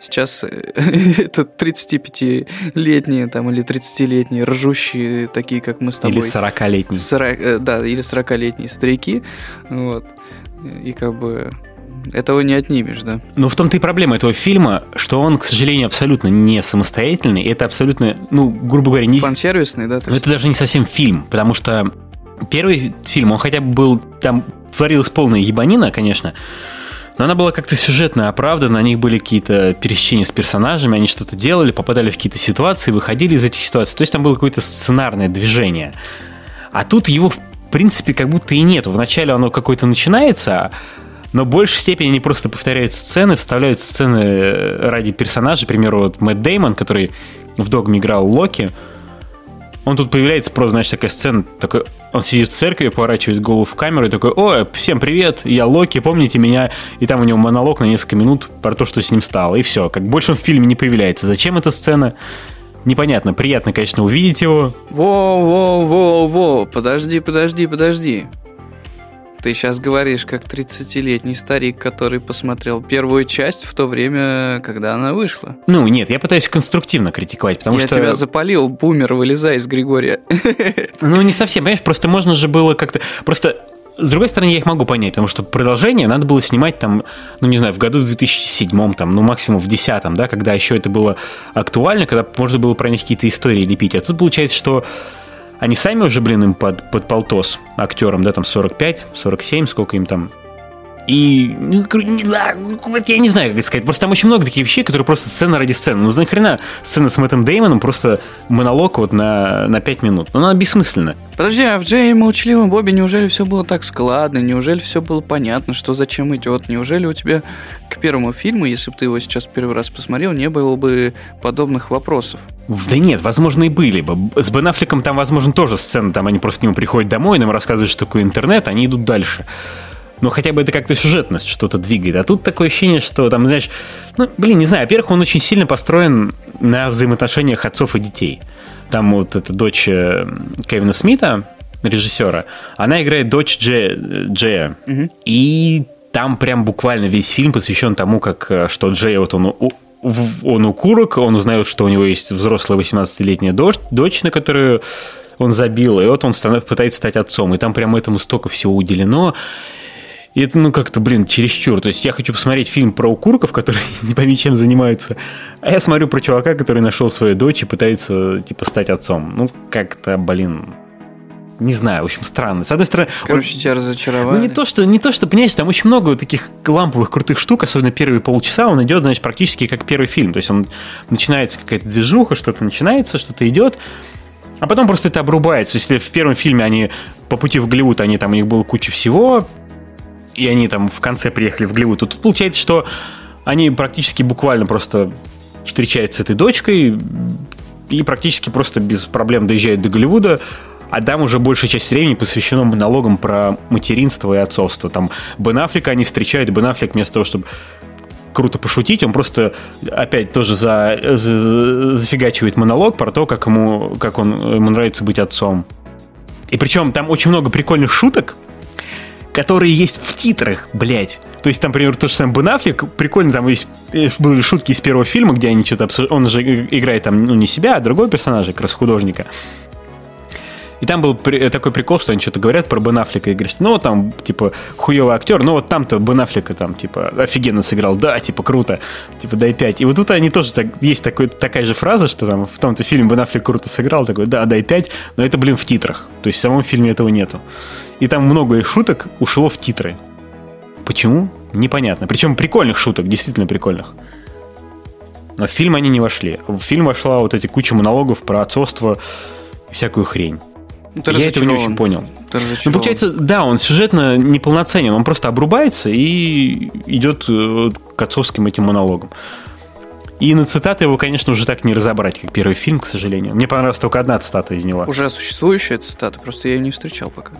B: сейчас э, это 35-летние, там, или 30-летние ржущие, такие, как мы с тобой.
A: Или 40-летние.
B: 40, э, да, или 40-летние старики, вот, и как бы этого не отнимешь, да.
A: Ну, в том-то и проблема этого фильма, что он, к сожалению, абсолютно не самостоятельный. Это абсолютно, ну, грубо говоря, не...
B: Фан-сервисный, да?
A: Но это даже не совсем фильм, потому что первый фильм, он хотя бы был... Там творилась полная ебанина, конечно, но она была как-то сюжетно оправдана, на них были какие-то пересечения с персонажами, они что-то делали, попадали в какие-то ситуации, выходили из этих ситуаций. То есть там было какое-то сценарное движение. А тут его, в принципе, как будто и нету. Вначале оно какое-то начинается, но в большей степени они просто повторяют сцены, вставляют сцены ради персонажей. К примеру, вот Мэтт Деймон, который в Догме играл Локи, он тут появляется просто, знаешь, такая сцена, такой, он сидит в церкви, поворачивает голову в камеру и такой, о, всем привет, я Локи, помните меня? И там у него монолог на несколько минут про то, что с ним стало, и все. Как больше он в фильме не появляется. Зачем эта сцена? Непонятно. Приятно, конечно, увидеть его.
B: Во-во-во-во, подожди, подожди, подожди. Ты сейчас говоришь, как 30-летний старик, который посмотрел первую часть в то время, когда она вышла.
A: Ну, нет, я пытаюсь конструктивно критиковать, потому
B: я
A: что...
B: Я тебя запалил, бумер, вылезай из Григория.
A: Ну, не совсем, понимаешь, просто можно же было как-то... Просто с другой стороны, я их могу понять, потому что продолжение надо было снимать там, ну, не знаю, в году в 2007, там, ну, максимум в 2010, да, когда еще это было актуально, когда можно было про них какие-то истории лепить. А тут получается, что они сами уже, блин, им под, под полтос актерам, да, там 45, 47, сколько им там и ну, я не знаю, как это сказать. Просто там очень много таких вещей, которые просто сцена ради сцены. Ну, нахрена сцена с Мэттом Деймоном просто монолог вот на, на 5 минут. Ну, она бессмысленна.
B: Подожди, а в Джей Молчаливом Бобе неужели все было так складно? Неужели все было понятно, что зачем идет? Неужели у тебя к первому фильму, если бы ты его сейчас первый раз посмотрел, не было бы подобных вопросов?
A: Да нет, возможно, и были бы. С Бен Аффлеком там, возможно, тоже сцена, там они просто к нему приходят домой, нам рассказывают, что такое интернет, они идут дальше но хотя бы это как-то сюжетность что-то двигает. А тут такое ощущение, что там, знаешь, ну, блин, не знаю, во-первых, он очень сильно построен на взаимоотношениях отцов и детей. Там вот эта дочь э, Кевина Смита, режиссера, она играет дочь Дже, Джея. Угу. И там прям буквально весь фильм посвящен тому, как э, что Джей вот он он укурок, он узнает, что у него есть взрослая 18-летняя дочь, дочь, на которую он забил, и вот он пытается стать отцом. И там прямо этому столько всего уделено. И это, ну, как-то, блин, чересчур. То есть я хочу посмотреть фильм про укурков, которые не пойми чем занимаются, а я смотрю про чувака, который нашел свою дочь и пытается, типа, стать отцом. Ну, как-то, блин, не знаю, в общем, странно. С одной стороны...
B: Короче, он, тебя разочаровали.
A: Ну, не то, что, не то, что, понимаешь, там очень много таких ламповых крутых штук, особенно первые полчаса, он идет, значит, практически как первый фильм. То есть он начинается какая-то движуха, что-то начинается, что-то идет, а потом просто это обрубается. Если в первом фильме они по пути в Голливуд, они там, у них было куча всего, и они там в конце приехали в Голливуд, тут получается, что они практически буквально просто встречаются с этой дочкой и практически просто без проблем доезжают до Голливуда, а там уже большая часть времени посвящена монологам про материнство и отцовство. Там Бен Аффлека они встречают, Бен Аффлек вместо того, чтобы круто пошутить, он просто опять тоже за, за, зафигачивает монолог про то, как ему, как он, ему нравится быть отцом. И причем там очень много прикольных шуток, которые есть в титрах, блядь. То есть там, например, то же самое Бен Аффлек, прикольно, там есть, э, были шутки из первого фильма, где они что-то обсуждают, он же играет там, ну, не себя, а другой персонаж, как раз художника. И там был такой прикол, что они что-то говорят про Бен Аффлека и говорят, ну, там, типа, хуевый актер, ну, вот там-то Бен Аффлека там, типа, офигенно сыграл, да, типа, круто, типа, дай 5. И вот тут они тоже, так, есть такой, такая же фраза, что там в том-то фильме Бен Аффлек круто сыграл, такой, да, дай 5, но это, блин, в титрах. То есть в самом фильме этого нету. И там много их шуток ушло в титры. Почему? Непонятно. Причем прикольных шуток, действительно прикольных. Но в фильм они не вошли. В фильм вошла вот эти куча монологов про отцовство и всякую хрень. Ну, Я этого не очень понял. Ну, получается, да, он сюжетно неполноценен, он просто обрубается и идет э, к отцовским этим монологам. И на цитаты его, конечно, уже так не разобрать, как первый фильм, к сожалению. Мне понравилась только одна цитата из него.
B: Уже существующая цитата, просто я ее не встречал пока.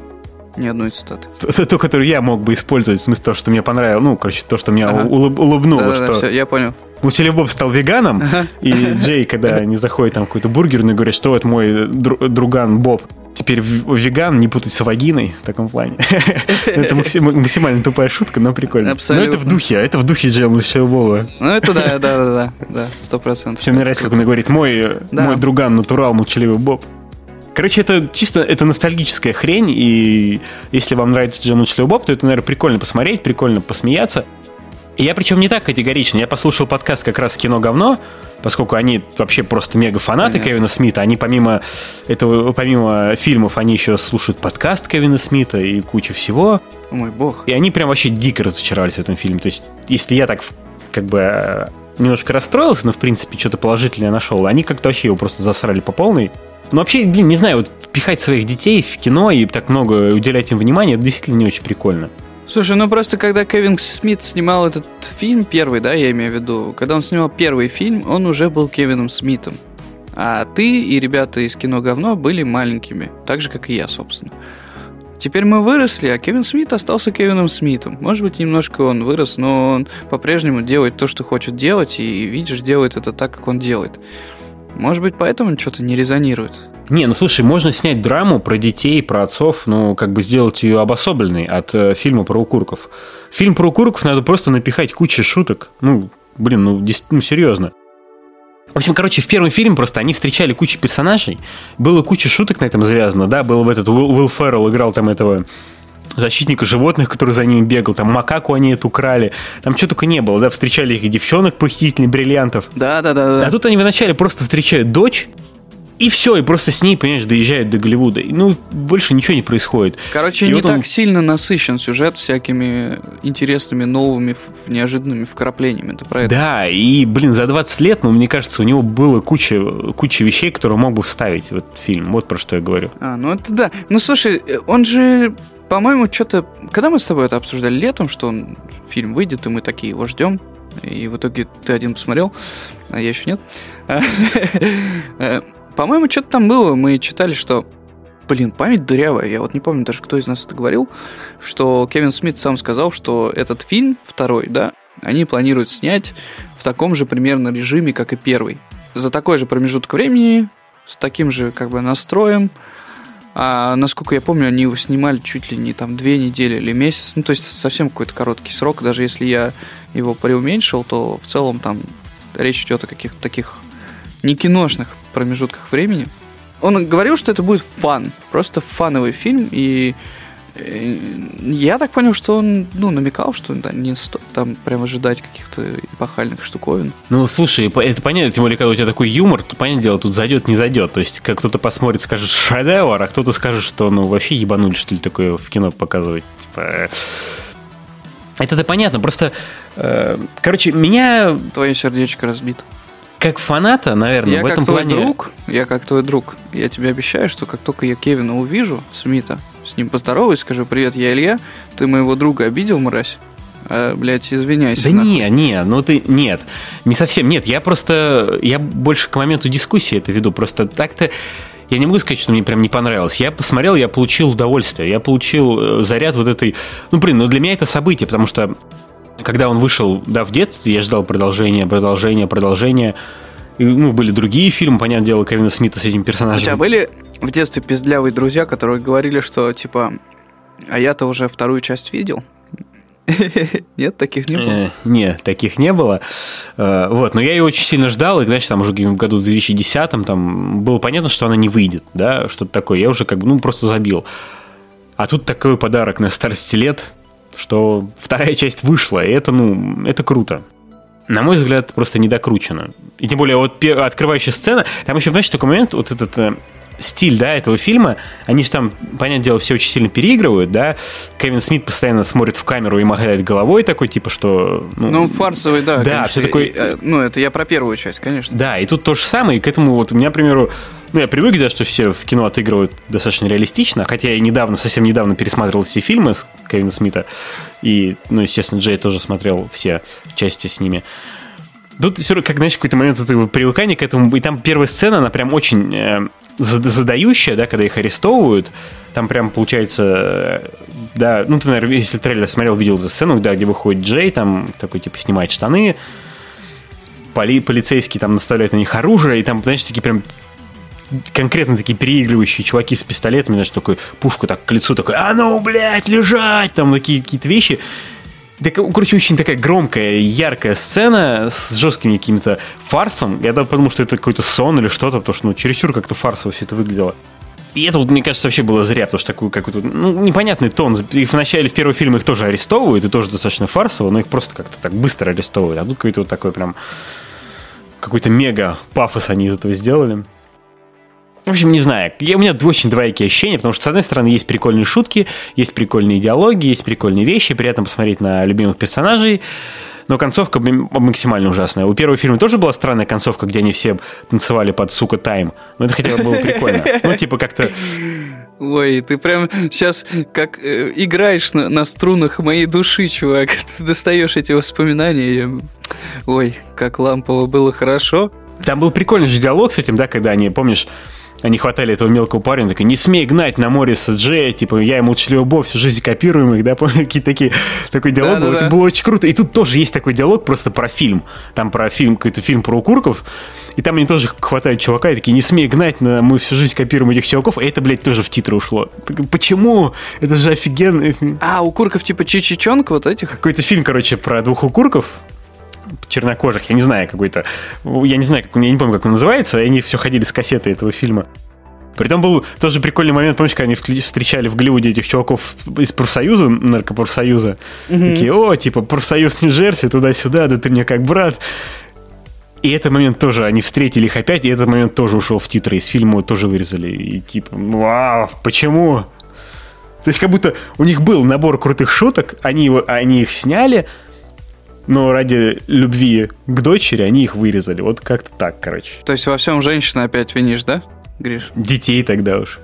B: Ни одной цитаты.
A: Ту, ту, которую я мог бы использовать, в смысле того, что мне понравилось, ну, короче, то, что меня
B: Ага.
A: улыб- улыбнуло,
B: Да-да-да,
A: что
B: всё, я понял.
A: Молчаливый Боб стал веганом,
B: Ага.
A: и Джей, когда они заходят там в какую-то бургерную, говорят, что вот мой дру- друган Боб теперь веган, не путать с вагиной в таком плане. Это максим- максимально тупая шутка, но прикольно. Но
B: Абсолютно.
A: это в духе, это в духе Молчаливого Боба.
B: Ну, это да, да, да, да, да, сто процентов.
A: Мне нравится, как он говорит, мой,
B: Да.
A: мой друган натурал, молчаливый Боб. Короче, это чисто это ностальгическая хрень, и если вам нравится Джон Молчаливый Боб, то это, наверное, прикольно посмотреть, прикольно посмеяться. И я причем не так категорично. Я послушал подкаст как раз «Кино говно», поскольку они вообще просто мега фанаты
B: Понятно.
A: Кевина Смита. Они помимо этого, помимо фильмов, они еще слушают подкаст Кевина Смита и кучу всего.
B: О мой бог.
A: И они прям вообще дико разочаровались в этом фильме. То есть, если я так как бы э, немножко расстроился, но в принципе что-то положительное нашел, они как-то вообще его просто засрали по полной. Но вообще, блин, не знаю, вот пихать своих детей в кино и так много уделять им внимания, это действительно не очень прикольно.
B: Слушай, ну просто когда Кевин Смит снимал этот фильм, первый, да, я имею в виду, когда он снимал первый фильм, он уже был Кевином Смитом. А ты и ребята из кино говно были маленькими, так же, как и я, собственно. Теперь мы выросли, а Кевин Смит остался Кевином Смитом. Может быть, немножко он вырос, но он по-прежнему делает то, что хочет делать, и, видишь, делает это так, как он делает. Может быть, поэтому что-то не резонирует.
A: Не, ну слушай, можно снять драму про детей, про отцов, ну, как бы сделать ее обособленной от э, фильма про укурков. Фильм про укурков надо просто напихать кучу шуток. Ну, блин, ну, ну серьезно. В общем, короче, в первом фильме просто они встречали кучу персонажей, было куча шуток на этом завязано, да, был в этот Уилл Феррелл играл там этого защитника животных, который за ними бегал, там макаку они эту украли, там что только не было, да, встречали их и девчонок, похитителей бриллиантов.
B: Да, да, да, да.
A: А тут они вначале просто встречают дочь, и все, и просто с ней, понимаешь, доезжают до Голливуда. И, ну, больше ничего не происходит.
B: Короче,
A: И
B: не
A: вот он-
B: так сильно насыщен сюжет всякими интересными, новыми, неожиданными вкраплениями. Ты про это?
A: Да, и, блин, за 20 лет, ну, мне кажется, у него было куча, куча вещей, которые мог бы вставить в этот фильм. Вот про что я говорю.
B: А, ну это да. Ну слушай, э, он же, по-моему, что-то... Когда мы с тобой это обсуждали летом, что он, фильм выйдет, и мы такие его ждем, и в итоге ты один посмотрел, а я еще нет. По-моему, что-то там было, мы читали, что... Блин, память дырявая, я вот не помню даже, кто из нас это говорил, что Кевин Смит сам сказал, что этот фильм, второй, да, они планируют снять в таком же примерно режиме, как и первый. За такой же промежуток времени, с таким же как бы настроем, а насколько я помню, они его снимали чуть ли не там две недели или месяц. Ну, то есть совсем какой-то короткий срок. Даже если я его преуменьшил, то в целом там речь идет о каких-то таких не киношных промежутках времени. Он говорил, что это будет фан, просто фановый фильм, и я так понял, что он ну, намекал, что да, не стоит там прям ожидать каких-то эпохальных штуковин.
A: Ну, слушай, это понятно, тем более, когда у тебя такой юмор, то, понятное дело, тут зайдет, не зайдет. То есть, как кто-то посмотрит, скажет шедевр, а кто-то скажет, что, ну, вообще ебанули, что ли, такое в кино показывать. Типа, э, это-то понятно, просто, э, короче, меня,
B: Твое сердечко разбито.
A: как фаната, наверное,
B: я
A: в
B: как
A: этом
B: твой
A: плане...
B: друг, я как твой друг, я тебе обещаю, что как только я Кевина увижу, Смита, с ним поздороваюсь, скажу, привет, я Илья, ты моего друга обидел, мразь? А, блядь, извиняйся.
A: Да
B: нахуй».
A: не, не, ну ты, нет, не совсем, нет, я просто, я больше к моменту дискуссии это веду, просто так-то, я не могу сказать, что мне прям не понравилось. Я посмотрел, я получил удовольствие, я получил э, заряд вот этой, ну, блин, ну для меня это событие, потому что когда он вышел, да, в детстве, я ждал продолжения, продолжения, продолжения, и, ну, были другие фильмы, понятное дело, Кевина Смита с этим
B: У
A: персонажем.
B: тебя были в детстве пиздлявые друзья, которые говорили, что, типа, а я-то уже вторую часть видел? Нет, таких не было.
A: Э, Не, таких не было. Э, Вот, но я ее очень сильно ждал, и, значит, там уже в году в 2010 там было понятно, что она не выйдет, да, что-то такое. Я уже как бы, ну, просто забил. А тут такой подарок на старости лет, что вторая часть вышла, и это, ну, это круто. На мой взгляд, просто недокручено. И тем более, вот открывающая сцена, там еще, знаешь, такой момент, вот этот э, стиль, да, этого фильма, они же там, понятное дело, все очень сильно переигрывают, да, Кевин Смит постоянно смотрит в камеру и махает головой такой, типа, что...
B: Ну, фарсовый, да.
A: Да,
B: конечно.
A: всё такое-
B: И, э, Ну, это я про первую часть, конечно.
A: Да, и тут то же самое, и к этому вот у меня, к примеру, ну, я привык, да, что все в кино отыгрывают достаточно реалистично, хотя я недавно, совсем недавно пересматривал все фильмы с Кевина Смита, и, ну, естественно, Джей тоже смотрел все части с ними. Тут все как, знаешь, какой-то момент этого привыкания к этому, и там первая сцена, она прям очень э, зад- задающая, да, когда их арестовывают, Там прям получается, да, ну ты, наверное, если трейлер смотрел, видел эту сцену, да, где выходит Джей, там такой, типа, снимает штаны, поли, полицейский там наставляет на них оружие, и там, знаешь, такие прям конкретно такие переигрывающие чуваки с пистолетами, знаешь, такой пушку так к лицу, такой, а ну, блядь, лежать, там такие какие-то вещи. Так, короче, очень такая громкая, яркая сцена с жестким каким-то фарсом. Я подумал, что это какой-то сон или что-то, потому что, ну, чересчур как-то фарсово все это выглядело. И это, вот, мне кажется, вообще было зря, потому что такой какой-то ну, непонятный тон. Их в начале, в первом фильме их тоже арестовывают, и тоже достаточно фарсово, но их просто как-то так быстро арестовывают. А тут какой-то вот такой прям какой-то мега пафос они из этого сделали. В общем, не знаю. Я, у меня очень двоякие ощущения, потому что, с одной стороны, есть прикольные шутки, есть прикольные диалоги, есть прикольные вещи, приятно посмотреть на любимых персонажей, но концовка максимально ужасная. У первого фильма тоже была странная концовка, где они все танцевали под «Сука Тайм», но это хотя бы было прикольно. Ну, типа как-то...
B: Ой, ты прям сейчас как э, играешь на, на струнах моей души, чувак. Ты достаешь эти воспоминания. Ой, как лампово было хорошо.
A: Там был прикольный же диалог с этим, да, когда они, помнишь, они хватали этого мелкого парня, такой, не смей гнать на море с Джея, типа, я ему молчаливый Боб, всю жизнь копируем их, да, какие-то такие, такой диалог был, это было очень круто. И тут тоже есть такой диалог просто про фильм, там про фильм, какой-то фильм про укурков, и там они тоже хватают чувака и такие, не смей гнать, на, мы всю жизнь копируем этих чуваков, и это, блядь, тоже в титры ушло. Так, почему? Это же офигенно.
B: А, укурков типа Чичичонка вот этих?
A: Какой-то фильм, короче, про двух укурков, чернокожих, я не знаю, какой-то, я не знаю, как, я не помню, как он называется, и они все ходили с кассеты этого фильма. Притом был тоже прикольный момент, помнишь, когда они встречали в Голливуде этих чуваков из профсоюза, наркопрофсоюза, mm-hmm. такие, о, типа, профсоюз Нью-Джерси, туда-сюда, да ты мне как брат. И этот момент тоже, они встретили их опять, и этот момент тоже ушел в титры, из фильма тоже вырезали. И типа, вау, почему? То есть как будто у них был набор крутых шуток, они, его, они их сняли, но ради любви к дочери они их вырезали. Вот как-то так, короче.
B: То есть во всем женщина опять винишь, да, Гриш?
A: Детей тогда уж.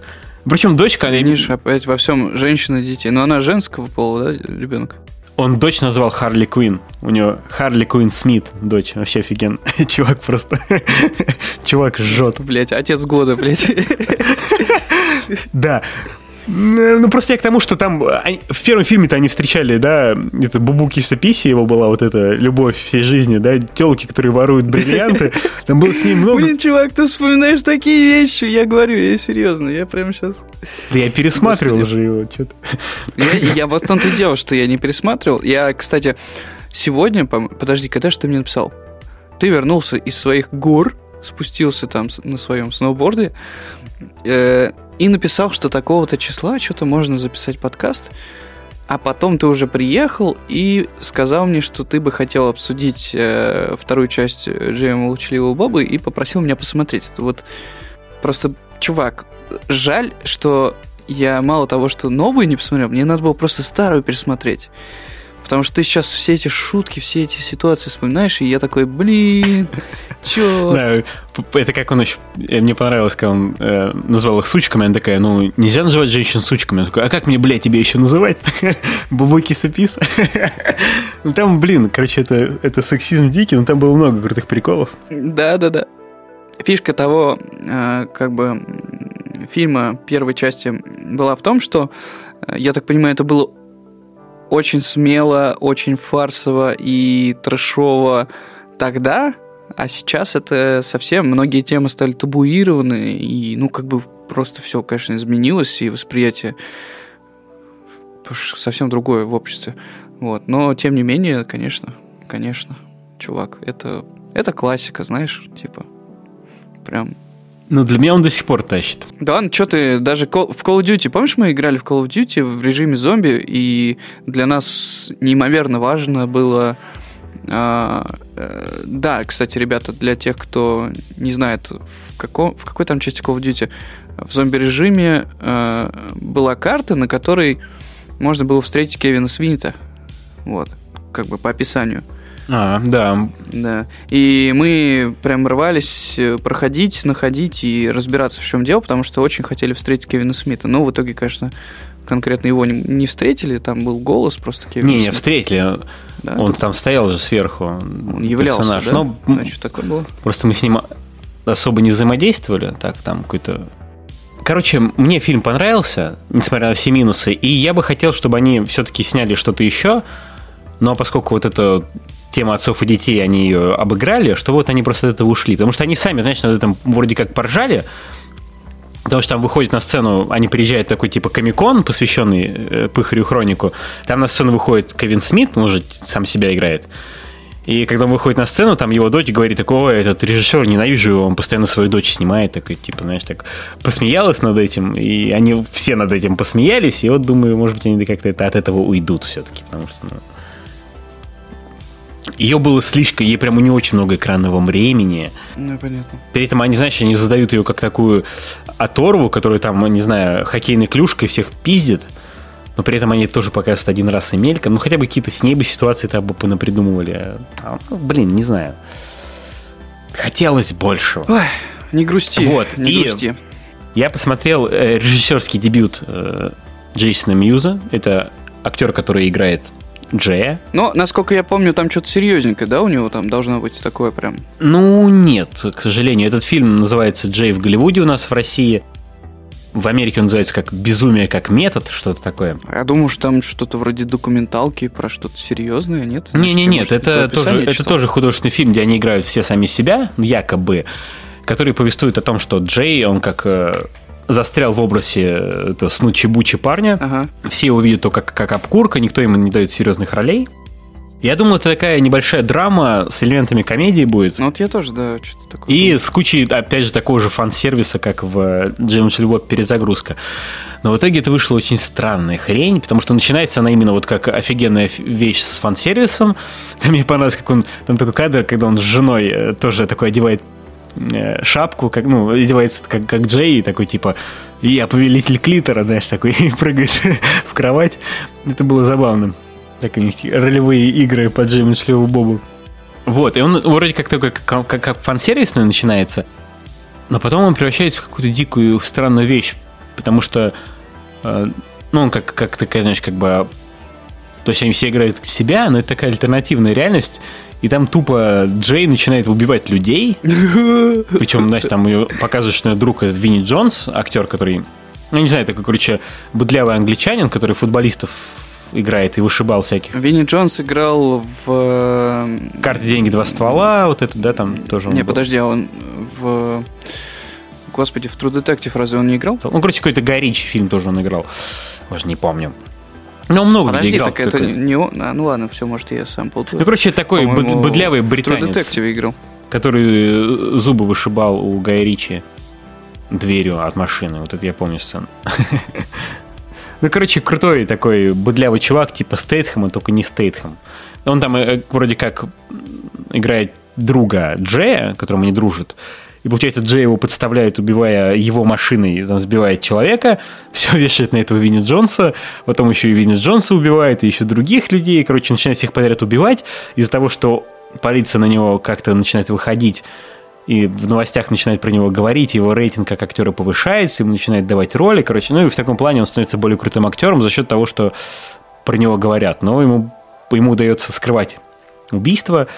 A: Причем дочка...
B: Винишь опять во всем женщина детей. Но она женского пола, да, ребенок?
A: Он дочь назвал Харли Квин. У него Харли Квин Смит, дочь. Вообще офиген. Чувак просто... Чувак жжет.
B: Блять, отец года, блять.
A: Да. Ну, просто я к тому, что там они, в первом фильме-то они встречали, да, это Бубуки Саписи, его была вот эта любовь всей жизни, да, телки, которые воруют бриллианты. Там было с ним много...
B: Блин, чувак, ты вспоминаешь такие вещи, я говорю, я серьезно, я прямо сейчас...
A: Да я пересматривал Господи. же его, что-то.
B: Я, я вот том-то дело, что я не пересматривал. Я, кстати, сегодня, подожди, когда же ты мне написал? Ты вернулся из своих гор, спустился там на своем сноуборде, э, и написал, что такого-то числа что-то можно записать подкаст, а потом ты уже приехал и сказал мне, что ты бы хотел обсудить э, вторую часть Джейма Молчаливого Бобы и попросил меня посмотреть. Это вот просто, чувак, жаль, что я мало того, что новую не посмотрел, мне надо было просто старую пересмотреть. Потому что ты сейчас все эти шутки, все эти ситуации вспоминаешь, и я такой, блин, чё?
A: Да, это как он еще... Э, мне понравилось, когда он э, назвал их сучками. Она такая, ну, нельзя называть женщин сучками. Он такой, а как мне, блядь, тебе еще называть? Бубуки Сапис. ну, там, блин, короче, это, это сексизм дикий, но там было много крутых приколов.
B: Да-да-да. Фишка того, э, как бы, фильма первой части была в том, что, э, я так понимаю, это было очень смело, очень фарсово и трэшово тогда, а сейчас это совсем многие темы стали табуированы, и ну как бы просто все, конечно, изменилось, и восприятие совсем другое в обществе. Вот. Но тем не менее, конечно, конечно, чувак, это, это классика, знаешь, типа, прям
A: ну, для меня он до сих пор тащит.
B: Да, ну что ты, даже в Call of Duty, помнишь, мы играли в Call of Duty в режиме зомби, и для нас неимоверно важно было... А, э, да, кстати, ребята, для тех, кто не знает, в, каком, в какой там части Call of Duty, в зомби-режиме э, была карта, на которой можно было встретить Кевина Свинита. Вот, как бы по описанию.
A: А, да.
B: Да. И мы прям рвались э, проходить, находить и разбираться, в чем дело, потому что очень хотели встретить Кевина Смита. Но в итоге, конечно, конкретно его не, встретили, там был голос просто
A: Кевина Не, не встретили. Да? Он там стоял же сверху.
B: Он являлся, персонаж. да? Но,
A: Значит, такое было. Просто мы с ним особо не взаимодействовали, так, там какой-то короче, мне фильм понравился, несмотря на все минусы, и я бы хотел, чтобы они все-таки сняли что-то еще, но поскольку вот эта тема отцов и детей, они ее обыграли, что вот они просто от этого ушли. Потому что они сами, знаешь, над этим вроде как поржали, Потому что там выходит на сцену, они приезжают такой типа комикон, посвященный э, Пыхарю Хронику. Там на сцену выходит Кевин Смит, он уже сам себя играет. И когда он выходит на сцену, там его дочь говорит, такого, этот режиссер, ненавижу его, он постоянно свою дочь снимает, такой, типа, знаешь, так посмеялась над этим, и они все над этим посмеялись, и вот думаю, может быть, они как-то от этого уйдут все-таки, потому что, ну, ее было слишком, ей прямо не очень много экранного времени.
B: Ну, понятно.
A: При этом они, знаешь, они задают ее как такую оторву, которую там, не знаю, хоккейной клюшкой всех пиздит, но при этом они тоже показывают один раз и мельком. Ну, хотя бы какие-то с ней бы ситуации там бы понапридумывали. А, ну, блин, не знаю. Хотелось большего.
B: Ой, не грусти.
A: Вот,
B: не
A: и
B: грусти.
A: Я посмотрел э, режиссерский дебют э, Джейсона Мьюза. Это актер, который играет Джея.
B: Но, насколько я помню, там что-то серьезненькое, да, у него там должно быть такое прям.
A: Ну, нет, к сожалению. Этот фильм называется «Джей в Голливуде» у нас в России. В Америке он называется как «Безумие как метод», что-то такое.
B: Я думаю, что там что-то вроде документалки про что-то серьезное, нет?
A: Не, не, нет, это
B: то
A: тоже, это тоже художественный фильм, где они играют все сами себя, якобы, который повествует о том, что Джей, он как э, застрял в образе э, снучи-бучи парня.
B: Ага.
A: Все его видят только как, как обкурка, никто ему не дает серьезных ролей. Я думал, это такая небольшая драма с элементами комедии будет.
B: Ну вот я тоже, да, что-то такое.
A: И с кучей, опять же, такого же фан-сервиса, как в Джеймс Любовь перезагрузка. Но в итоге это вышла очень странная хрень, потому что начинается она именно вот как офигенная вещь с фан-сервисом. Там мне понравилось, как он... Там такой кадр, когда он с женой э, тоже такой одевает э, шапку, как, ну, одевается как, как Джей, и такой типа я повелитель клитора, знаешь, такой, и прыгает в кровать. Это было забавно. Так у них ролевые игры по Джейму Шлеву Бобу. Вот, и он вроде как такой, как, как, как фан-сервисный начинается, но потом он превращается в какую-то дикую, странную вещь, потому что, э, ну, он как, как такая, знаешь, как бы... То есть они все играют себя, но это такая альтернативная реальность, и там тупо Джей начинает убивать людей, причем, знаешь, там ее показывают, что друг этот Винни Джонс, актер, который, ну, не знаю, такой, короче, быдлявый англичанин, который футболистов играет и вышибал всяких.
B: Винни Джонс играл в... э,
A: Карты, деньги, два ствола, вот это, да, там тоже
B: Не,
A: был.
B: подожди, а он в... Господи, в True Detective разве он не играл?
A: Ну, короче, какой-то Ричи фильм тоже он играл. Даже не помню. Но он много где
B: Подожди,
A: играл.
B: так это не он. А, ну ладно, все, может, я сам путаю.
A: Ну, короче, такой быдлявый
B: в True
A: британец,
B: Detective играл.
A: который э, зубы вышибал у Гая Ричи дверью от машины. Вот это я помню сцену. Ну, короче, крутой такой быдлявый чувак, типа Стейтхэма, только не Стейтхэм. Он там э, вроде как играет друга Джея, которому они дружат. И получается, Джей его подставляет, убивая его машиной, там, сбивает человека, все вешает на этого Винни Джонса, потом еще и Винни Джонса убивает, и еще других людей. Короче, начинает всех подряд убивать. Из-за того, что полиция на него как-то начинает выходить, и в новостях начинает про него говорить, его рейтинг как актера повышается, ему начинает давать роли, короче, ну и в таком плане он становится более крутым актером за счет того, что про него говорят, но ему, ему удается скрывать убийство,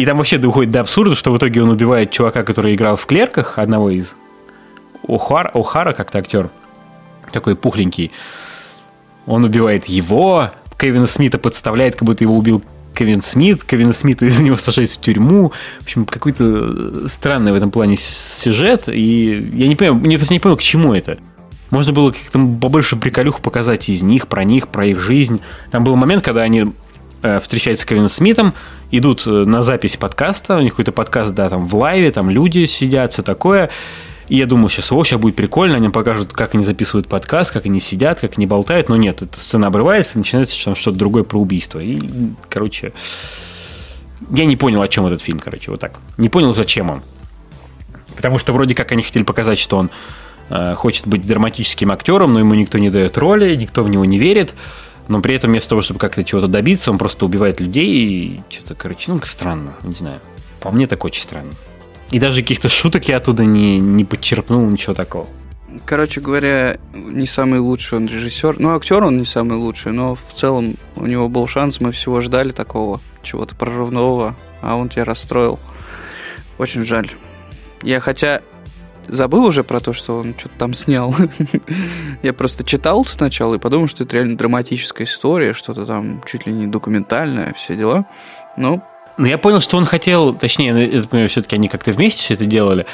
A: и там вообще доходит до абсурда, что в итоге он убивает чувака, который играл в «Клерках», одного из Охара, Охара как-то актер, такой пухленький, он убивает его, Кевина Смита подставляет, как будто его убил Кевин Смит, Кевина Смита из него сажают в тюрьму. В общем, какой-то странный в этом плане сюжет, и я не понимаю, я просто не понял, к чему это. Можно было как-то побольше приколюх показать из них, про них, про их жизнь. Там был момент, когда они э, встречаются с Кевином Смитом, идут э, на запись подкаста, у них какой-то подкаст, да, там в лайве, там люди сидят, все такое. И я думал, сейчас, о, сейчас будет прикольно, они покажут, как они записывают подкаст, как они сидят, как они болтают. Но нет, эта сцена обрывается, начинается что-то другое про убийство. И, короче, я не понял, о чем этот фильм, короче, вот так. Не понял, зачем он. Потому что вроде как они хотели показать, что он э, хочет быть драматическим актером, но ему никто не дает роли, никто в него не верит. Но при этом вместо того, чтобы как-то чего-то добиться, он просто убивает людей и что-то, короче, ну, странно, не знаю. По мне так очень странно. И даже каких-то шуток я оттуда не, не подчерпнул, ничего такого.
B: Короче говоря, не самый лучший он режиссер. Ну, актер он не самый лучший, но в целом у него был шанс, мы всего ждали такого, чего-то прорывного, а он тебя расстроил. Очень жаль. Я хотя забыл уже про то, что он что-то там снял. я просто читал сначала и подумал, что это реально драматическая история, что-то там чуть ли не документальное, все дела. Но
A: ну, я понял, что он хотел, точнее, понимаю, все-таки они как-то вместе все это делали.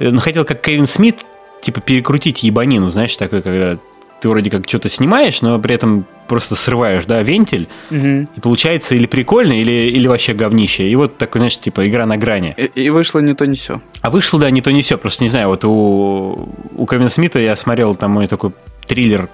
A: Он хотел, как Кевин Смит, типа перекрутить ебанину, знаешь, такой, когда ты вроде как что-то снимаешь, но при этом просто срываешь, да, вентиль, угу. и получается или прикольно, или, или вообще говнище. И вот такой, знаешь, типа игра на грани.
B: И, и вышло не то, не все.
A: А вышло, да, не то, не все. Просто не знаю, вот у, у Кевина Смита я смотрел там мой такой триллер,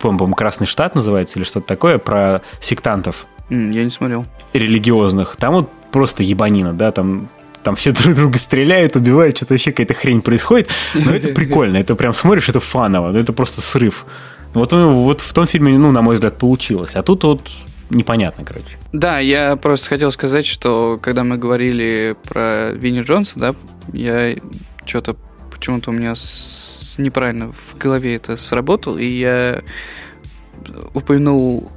A: по-моему, «Красный штат» называется, или что-то такое, про сектантов.
B: Я не смотрел.
A: Религиозных. Там вот просто ебанина, да, там там все друг друга стреляют, убивают, что-то вообще какая-то хрень происходит. Но это прикольно, это прям смотришь, это фаново, но это просто срыв. Вот, вот в том фильме, ну, на мой взгляд, получилось. А тут вот непонятно, короче.
B: Да, я просто хотел сказать, что когда мы говорили про Винни Джонса, да, я что-то почему-то у меня с... неправильно в голове это сработало, и я упомянул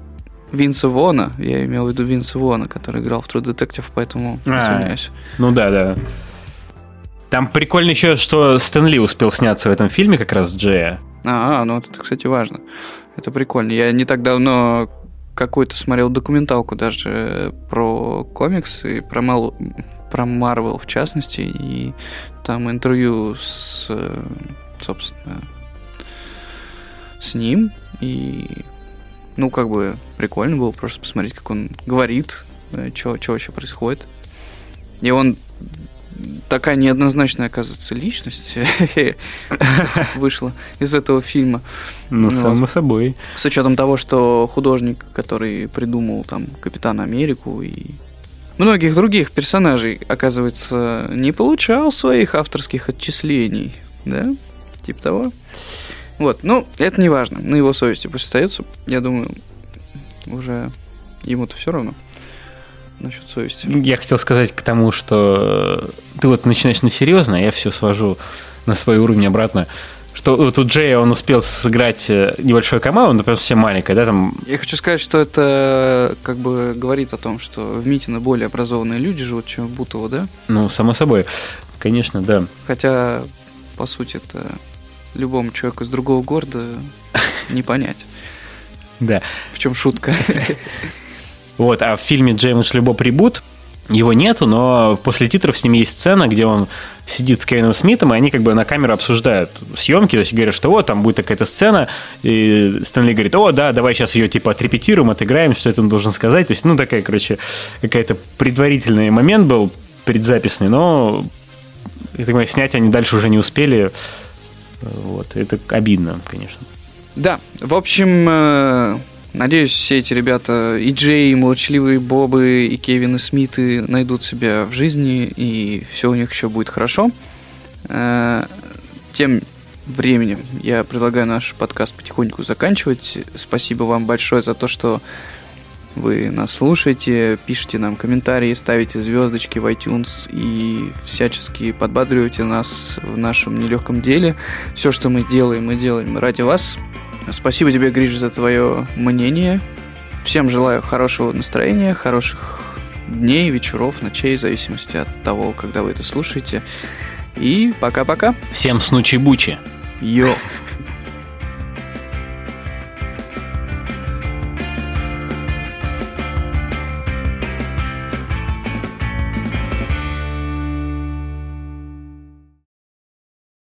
B: Винса Вона, я имел в виду Винса Вона, который играл в True Detective, поэтому а, извиняюсь.
A: Ну да, да. Там прикольно еще, что Стэнли успел сняться в этом фильме как раз Джея.
B: А, ну это, кстати, важно. Это прикольно. Я не так давно какую-то смотрел документалку даже про комиксы, про, Мал... про Марвел в частности, и там интервью с, собственно, с ним, и ну, как бы прикольно было просто посмотреть, как он говорит, что вообще происходит. И он такая неоднозначная, оказывается, личность вышла из этого фильма.
A: Ну, само собой.
B: С учетом того, что художник, который придумал там Капитана Америку и многих других персонажей, оказывается, не получал своих авторских отчислений, да? Типа того. Вот, ну, это не важно. На его совести пусть остается. Я думаю, уже ему-то все равно насчет совести.
A: Я хотел сказать к тому, что ты вот начинаешь на серьезно, а я все свожу на свой уровень обратно. Что вот у Джея он успел сыграть э, небольшое камео, например, совсем маленькое, да, там...
B: Я хочу сказать, что это как бы говорит о том, что в Митино более образованные люди живут, чем в Бутово, да?
A: Ну, само собой, конечно, да.
B: Хотя, по сути, это любому человеку из другого города не понять.
A: Да.
B: В чем шутка?
A: Вот, а в фильме Джеймс Любо Прибут его нету, но после титров с ним есть сцена, где он сидит с Кевином Смитом, и они как бы на камеру обсуждают съемки, то есть говорят, что вот, там будет такая-то сцена, и Стэнли говорит, о, да, давай сейчас ее типа отрепетируем, отыграем, что это он должен сказать, то есть, ну, такая, короче, какая-то предварительный момент был предзаписный, но, я так понимаю, снять они дальше уже не успели, вот, это обидно, конечно.
B: Да, в общем, э, надеюсь, все эти ребята, и Джей, и молчаливые Бобы, и Кевин, и Смиты найдут себя в жизни, и все у них еще будет хорошо. Э, тем временем я предлагаю наш подкаст потихоньку заканчивать. Спасибо вам большое за то, что вы нас слушаете, пишите нам комментарии, ставите звездочки в iTunes и всячески подбадриваете нас в нашем нелегком деле. Все, что мы делаем, мы делаем ради вас. Спасибо тебе, Гриш, за твое мнение. Всем желаю хорошего настроения, хороших дней, вечеров, ночей, в зависимости от того, когда вы это слушаете. И пока-пока.
A: Всем снучи-бучи.
B: Йо.